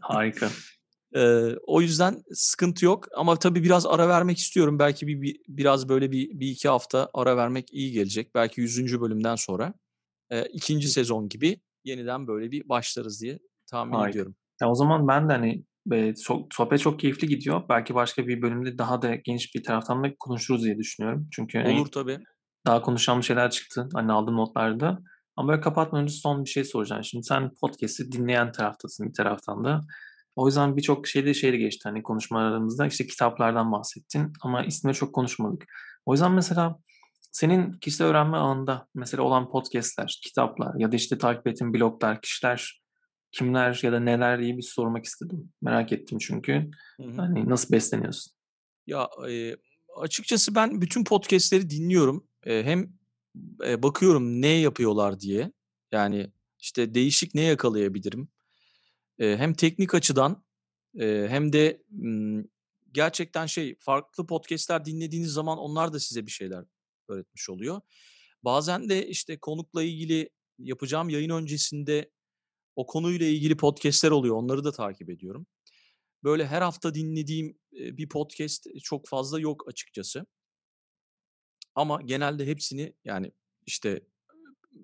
Harika. Eee, o yüzden sıkıntı yok ama tabii biraz ara vermek istiyorum. Belki bir bir biraz böyle bir 1-2 hafta ara vermek iyi gelecek. Belki 100. bölümden sonra, eee, 2. sezon gibi yeniden böyle bir başlarız diye tahmin Harika. ediyorum. Ya, o zaman ben de, hani, sohbet çok keyifli gidiyor. Belki başka bir bölümde daha da geniş bir taraftan da konuşuruz diye düşünüyorum. Çünkü, hani, Olur tabii. daha konuşacağımız şeyler çıktı, hani, aldığım notlarda. Ama böyle kapatmadan önce son bir şey soracağım. Şimdi sen podcast'i dinleyen taraftasın bir taraftan da. O yüzden birçok şey de şeyle geçti, hani, konuşmalarımızda. İşte kitaplardan bahsettin ama isimleri çok konuşmadık. O yüzden mesela senin kişisel öğrenme ağında mesela olan podcast'ler, kitaplar ya da, işte, takip ettiğin bloglar, kişiler kimler ya da neler diye bir sormak istedim. Merak ettim çünkü. Hı hı. Hani, nasıl besleniyorsun? Ya, eee, açıkçası ben bütün podcast'leri dinliyorum. Eee, hem, eee, bakıyorum ne yapıyorlar diye. Yani, işte, değişik ne yakalayabilirim? Eee, hem teknik açıdan, eee, hem de, ımm, gerçekten şey, farklı podcast'ler dinlediğiniz zaman onlar da size bir şeyler öğretmiş oluyor. Bazen de, işte, konukla ilgili yapacağım yayın öncesinde o konuyla ilgili podcast'ler oluyor. Onları da takip ediyorum. Böyle her hafta dinlediğim, bir podcast çok fazla yok açıkçası. Ama genelde hepsini, yani, işte,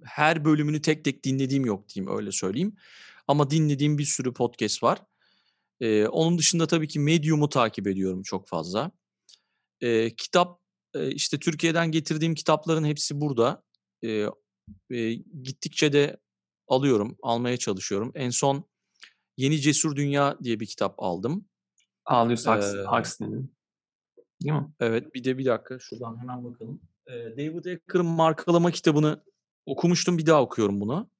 her bölümünü tek tek dinlediğim yok diyeyim, öyle söyleyeyim. Ama dinlediğim bir sürü podcast var. Eee, onun dışında tabii ki Medium'u takip ediyorum çok fazla. Eee, kitap, eee, işte, Türkiye'den getirdiğim kitapların hepsi burada. Eee, gittikçe de alıyorum, almaya çalışıyorum. En son Yeni Cesur Dünya diye bir kitap aldım. Aldous Huxley'nin. Değil mi? Evet, bir de bir dakika şuradan hemen bakalım. Eee, David Icker'ın Markalama kitabını okumuştum, bir daha okuyorum bunu.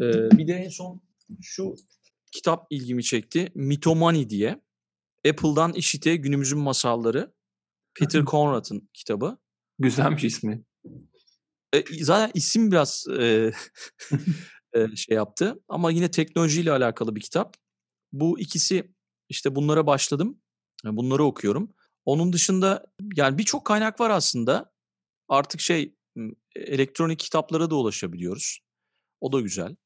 Eee, bir de en son şu kitap ilgimi çekti. Mythomani diye. Apple'dan IŞİD'e Günümüzün Masalları. Peter Conrad'ın kitabı. Güzelmiş ismi. E, zaten isim biraz, eee, eee, şey yaptı ama yine teknolojiyle alakalı bir kitap. Bu ikisi, işte, bunlara başladım. Bunları okuyorum. Onun dışında, yani, birçok kaynak var aslında. Artık şey, ımm, elektronik kitaplara da ulaşabiliyoruz. O da güzel.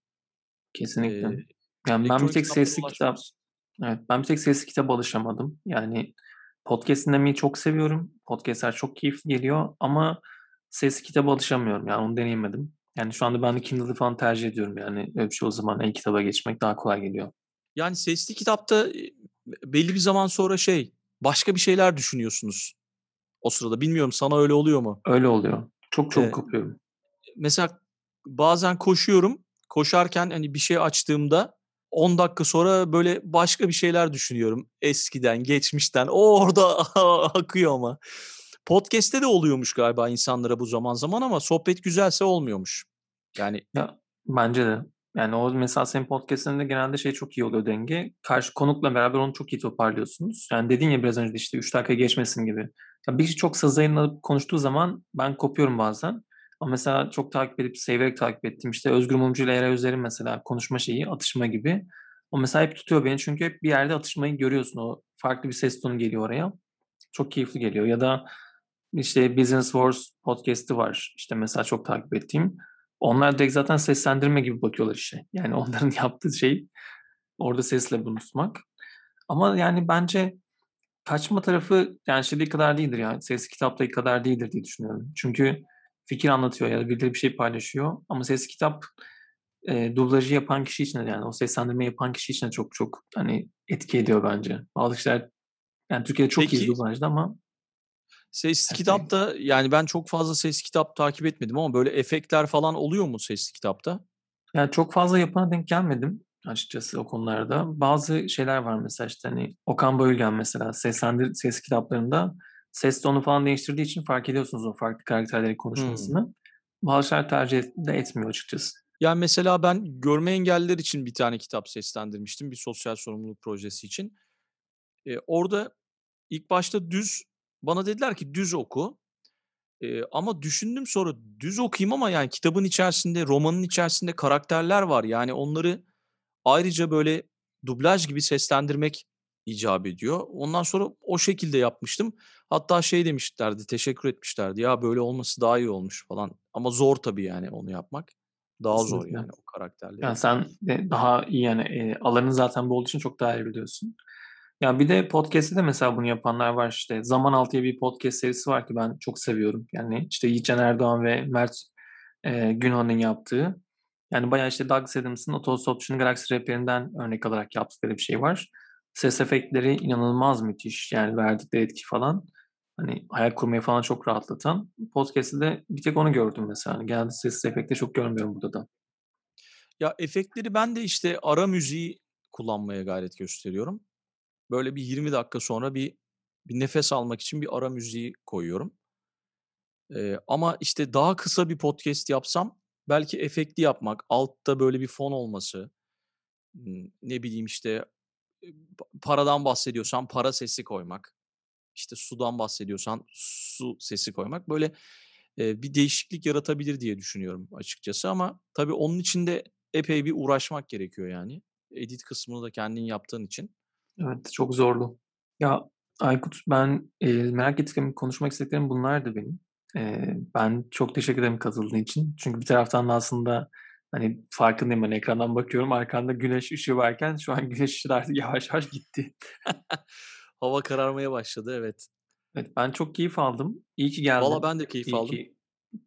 Kesinlikle. Eee, Yani, ben bir tek sesli kitap Evet, ben bir tek sesli kitaba alışamadım. Yani, podcast dinlemeyi çok seviyorum. Podcast'ler çok keyifli geliyor ama sesli kitaba alışamıyorum. Yani, onu deneyemedim. Yani, şu anda ben de Kindle'ı falan tercih ediyorum, yani. Öyle bir şey olduğu zaman e-kitaba geçmek daha kolay geliyor. Yani, sesli kitapta, eee, belli bir zaman sonra şey, başka bir şeyler düşünüyorsunuz o sırada. Bilmiyorum sana öyle oluyor mu? Öyle oluyor. Çok çabuk Eee, kapıyorum. mesela bazen koşuyorum. Koşarken, hani, bir şey açtığımda 10 dakika sonra, böyle, başka bir şeyler düşünüyorum. Eskiden, geçmişten. O orada akıyor ama. Podcast'te de oluyormuş galiba insanlara bu zaman zaman ama sohbet güzelse olmuyormuş. Yani Ya, bence de. Yani, o mesela senin podcast'lerinde genelde şey çok iyi oluyor denge. Karşı konukla beraber onu çok iyi toparlıyorsunuz. Yani, dedin ya biraz önce de, işte, 3 dakika geçmesin gibi. Ya, biri çok sazı eline alıp konuştuğu zaman ben kopuyorum bazen. Ama mesela çok takip edip, severek takip ettiğim, işte, Özgür Mumcu ile Eray Özer'in mesela konuşma şeyi, atışma gibi. O mesela hep tutuyor beni çünkü hep bir yerde atışmayı görüyorsun. O farklı bir ses tonu geliyor oraya. Çok keyifli geliyor ya da, işte, Business Wars podcast'i var. İşte, mesela çok takip ettiğim. Onlar direkt zaten seslendirme gibi bakıyorlar işe. Yani, onların yaptığı şey orada sesle konuşmak. Ama, yani, bence kaçma tarafı, yani, şeydeki kadar değildir, yani, sesli kitaptaki kadar değildir diye düşünüyorum. Çünkü fikir anlatıyor ya da birileri bir şey paylaşıyor ama sesli kitap, eee, dublajı yapan kişi için de, yani, o seslendirmeyi yapan kişi için de çok çok, hani, etki ediyor bence. Bazı kişiler, yani, Türkiye'de çok Peki dublajda ama Sesli kitap da, yani, ben çok fazla sesli kitap takip etmedim ama böyle efektler falan oluyor mu sesli kitapta? Ya, çok fazla yapana denk gelmedim açıkçası o konularda. Bazı şeyler var mesela, işte, hani, Okan Bayülgen mesela seslendir ses kitaplarında ses tonu falan değiştirdiği için fark ediyorsunuz o farklı karakterlerin konuşmasını. Bazı şeyler tercih de etmiyor açıkçası. Yani, mesela ben görme engelliler için bir tane kitap seslendirmiştim bir sosyal sorumluluk projesi için. Eee, orada ilk başta düz bana dediler ki düz oku. Eee, ama düşündüm sonra düz okuyayım ama yani kitabın içerisinde, romanın içerisinde karakterler var. Yani onları ayrıca böyle dublaj gibi seslendirmek icap ediyor. Ondan sonra o şekilde yapmıştım. Hatta şey demişlerdi, teşekkür etmişlerdi. Ya böyle olması daha iyi olmuş falan. Ama zor tabii yani onu yapmak. Daha zor Kesinlikle. yani o karakterleri. Yani sen de daha iyi yani e, alanın zaten bu olduğu için çok daha iyi biliyorsun. Ya bir de podcast'te de mesela bunu yapanlar var işte. Zaman Altı diye bir podcast serisi var ki ben çok seviyorum. Yani işte Yiğitcan Erdoğan ve Mert e, Günhan'ın yaptığı. Yani bayağı işte Douglas Adams'ın Otostopçu'nun Galaxy Rap'lerinden örnek alarak yaptıkları bir şey var. Ses efektleri inanılmaz müthiş. Yani verdikleri etki falan. Hani hayal kurmayı falan çok rahatlatan. Podcast'te de bir tek onu gördüm mesela. Hani genelde ses efekti çok görmüyorum burada da. Ya efektleri ben de işte ara müziği kullanmaya gayret gösteriyorum. Böyle bir 20 dakika sonra bir bir nefes almak için bir ara müziği koyuyorum. Eee, ama işte daha kısa bir podcast yapsam belki efektli yapmak, altta böyle bir fon olması, ne bileyim işte, paradan bahsediyorsan para sesi koymak, işte sudan bahsediyorsan su sesi koymak böyle, eee, bir değişiklik yaratabilir diye düşünüyorum açıkçası ama tabii onun için de epey bir uğraşmak gerekiyor yani. Edit kısmını da kendin yaptığın için. Evet, çok zorlu. Ya Aykut ben eee, merak ettiklerim, konuşmak istediklerim bunlardı benim. Eee, ben çok teşekkür ederim katıldığın için. Çünkü bir taraftan da aslında hani farkındayım ben ekrandan bakıyorum arkanda güneş ışığı varken şu an güneş ışığı da artık yavaş yavaş gitti. Hava kararmaya başladı, evet. Evet ben çok keyif aldım. İyi ki geldin. Valla ben de keyif İyi aldım. ki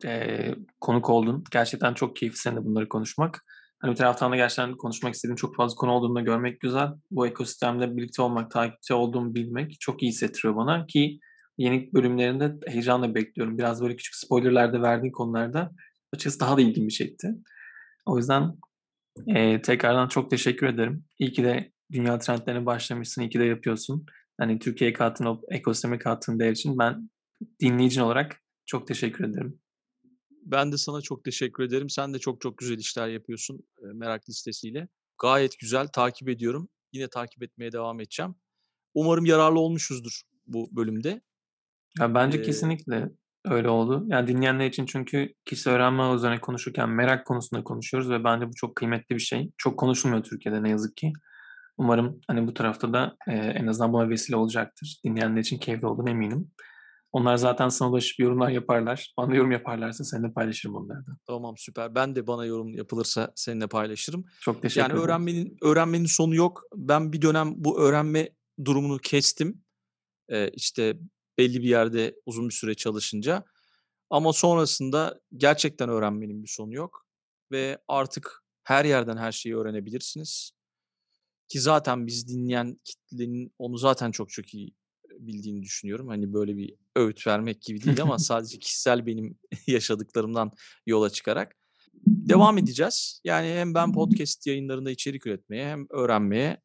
eee, konuk oldun. Gerçekten çok keyifli seninle bunları konuşmak. Hani bir taraftan da gerçekten konuşmak istediğim çok fazla konu olduğunu da görmek güzel. Bu ekosistemde birlikte olmak, takipçi olduğumu bilmek çok iyi hissettiriyor bana ki yeni bölümlerinde heyecanla bekliyorum. Biraz böyle küçük spoilerler de verdiğin konularda açıkçası daha da ilgimi çekti. O yüzden eee, tekrardan çok teşekkür ederim. İyi ki de dünya trendlerine başlamışsın, iyi ki de yapıyorsun. Hani Türkiye'ye kattığın, o ekosisteme kattığın değer için ben dinleyicin olarak çok teşekkür ederim. Ben de sana çok teşekkür ederim. Sen de çok çok güzel işler yapıyorsun merak listesiyle. Gayet güzel takip ediyorum. Yine takip etmeye devam edeceğim. Umarım yararlı olmuşuzdur bu bölümde. Ya bence Eee kesinlikle öyle oldu. Yani dinleyenler için çünkü kişisel öğrenme üzerine konuşurken merak konusunda konuşuyoruz ve bence bu çok kıymetli bir şey. Çok konuşulmuyor Türkiye'de ne yazık ki. Umarım hani bu tarafta da eee, en azından buna vesile olacaktır. Dinleyenler için keyifli olduğuna eminim. Onlar zaten sana ulaşıp yorumlar yaparlar. Bana yorum yaparlarsa seninle paylaşırım onları da. Tamam süper. Ben de bana yorum yapılırsa seninle paylaşırım. Çok teşekkür Yani ederim. öğrenmenin öğrenmenin sonu yok. Ben bir dönem bu öğrenme durumunu kestim. Eee, işte belli bir yerde uzun bir süre çalışınca. Ama sonrasında gerçekten öğrenmenin bir sonu yok ve artık her yerden her şeyi öğrenebilirsiniz. Ki zaten bizi dinleyen kitlenin onu zaten çok çok iyi bildiğini düşünüyorum. Hani böyle bir öğüt vermek gibi değil ama sadece kişisel benim yaşadıklarımdan yola çıkarak. Devam edeceğiz. Yani hem ben podcast yayınlarında içerik üretmeye hem öğrenmeye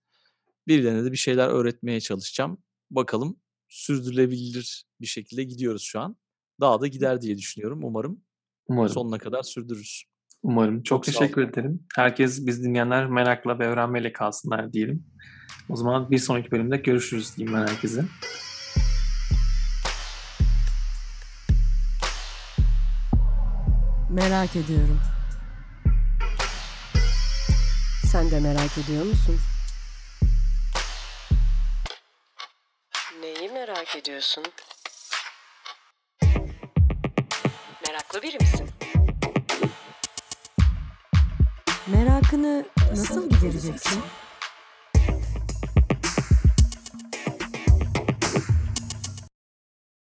birilerine de bir şeyler öğretmeye çalışacağım. Bakalım sürdürülebilir bir şekilde gidiyoruz şu an. Daha da gider diye düşünüyorum. Umarım Umarım. sonuna kadar sürdürürüz. Umarım. Çok Çok teşekkür ederim. Herkes biz dinleyenler merakla ve öğrenmeyle kalsınlar diyelim. O zaman bir sonraki bölümde görüşürüz diyeyim ben herkese. Merak ediyorum. Sen de merak ediyor musun? Merak ediyorsun? Meraklı biri misin? Merakını nasıl gidereceksin?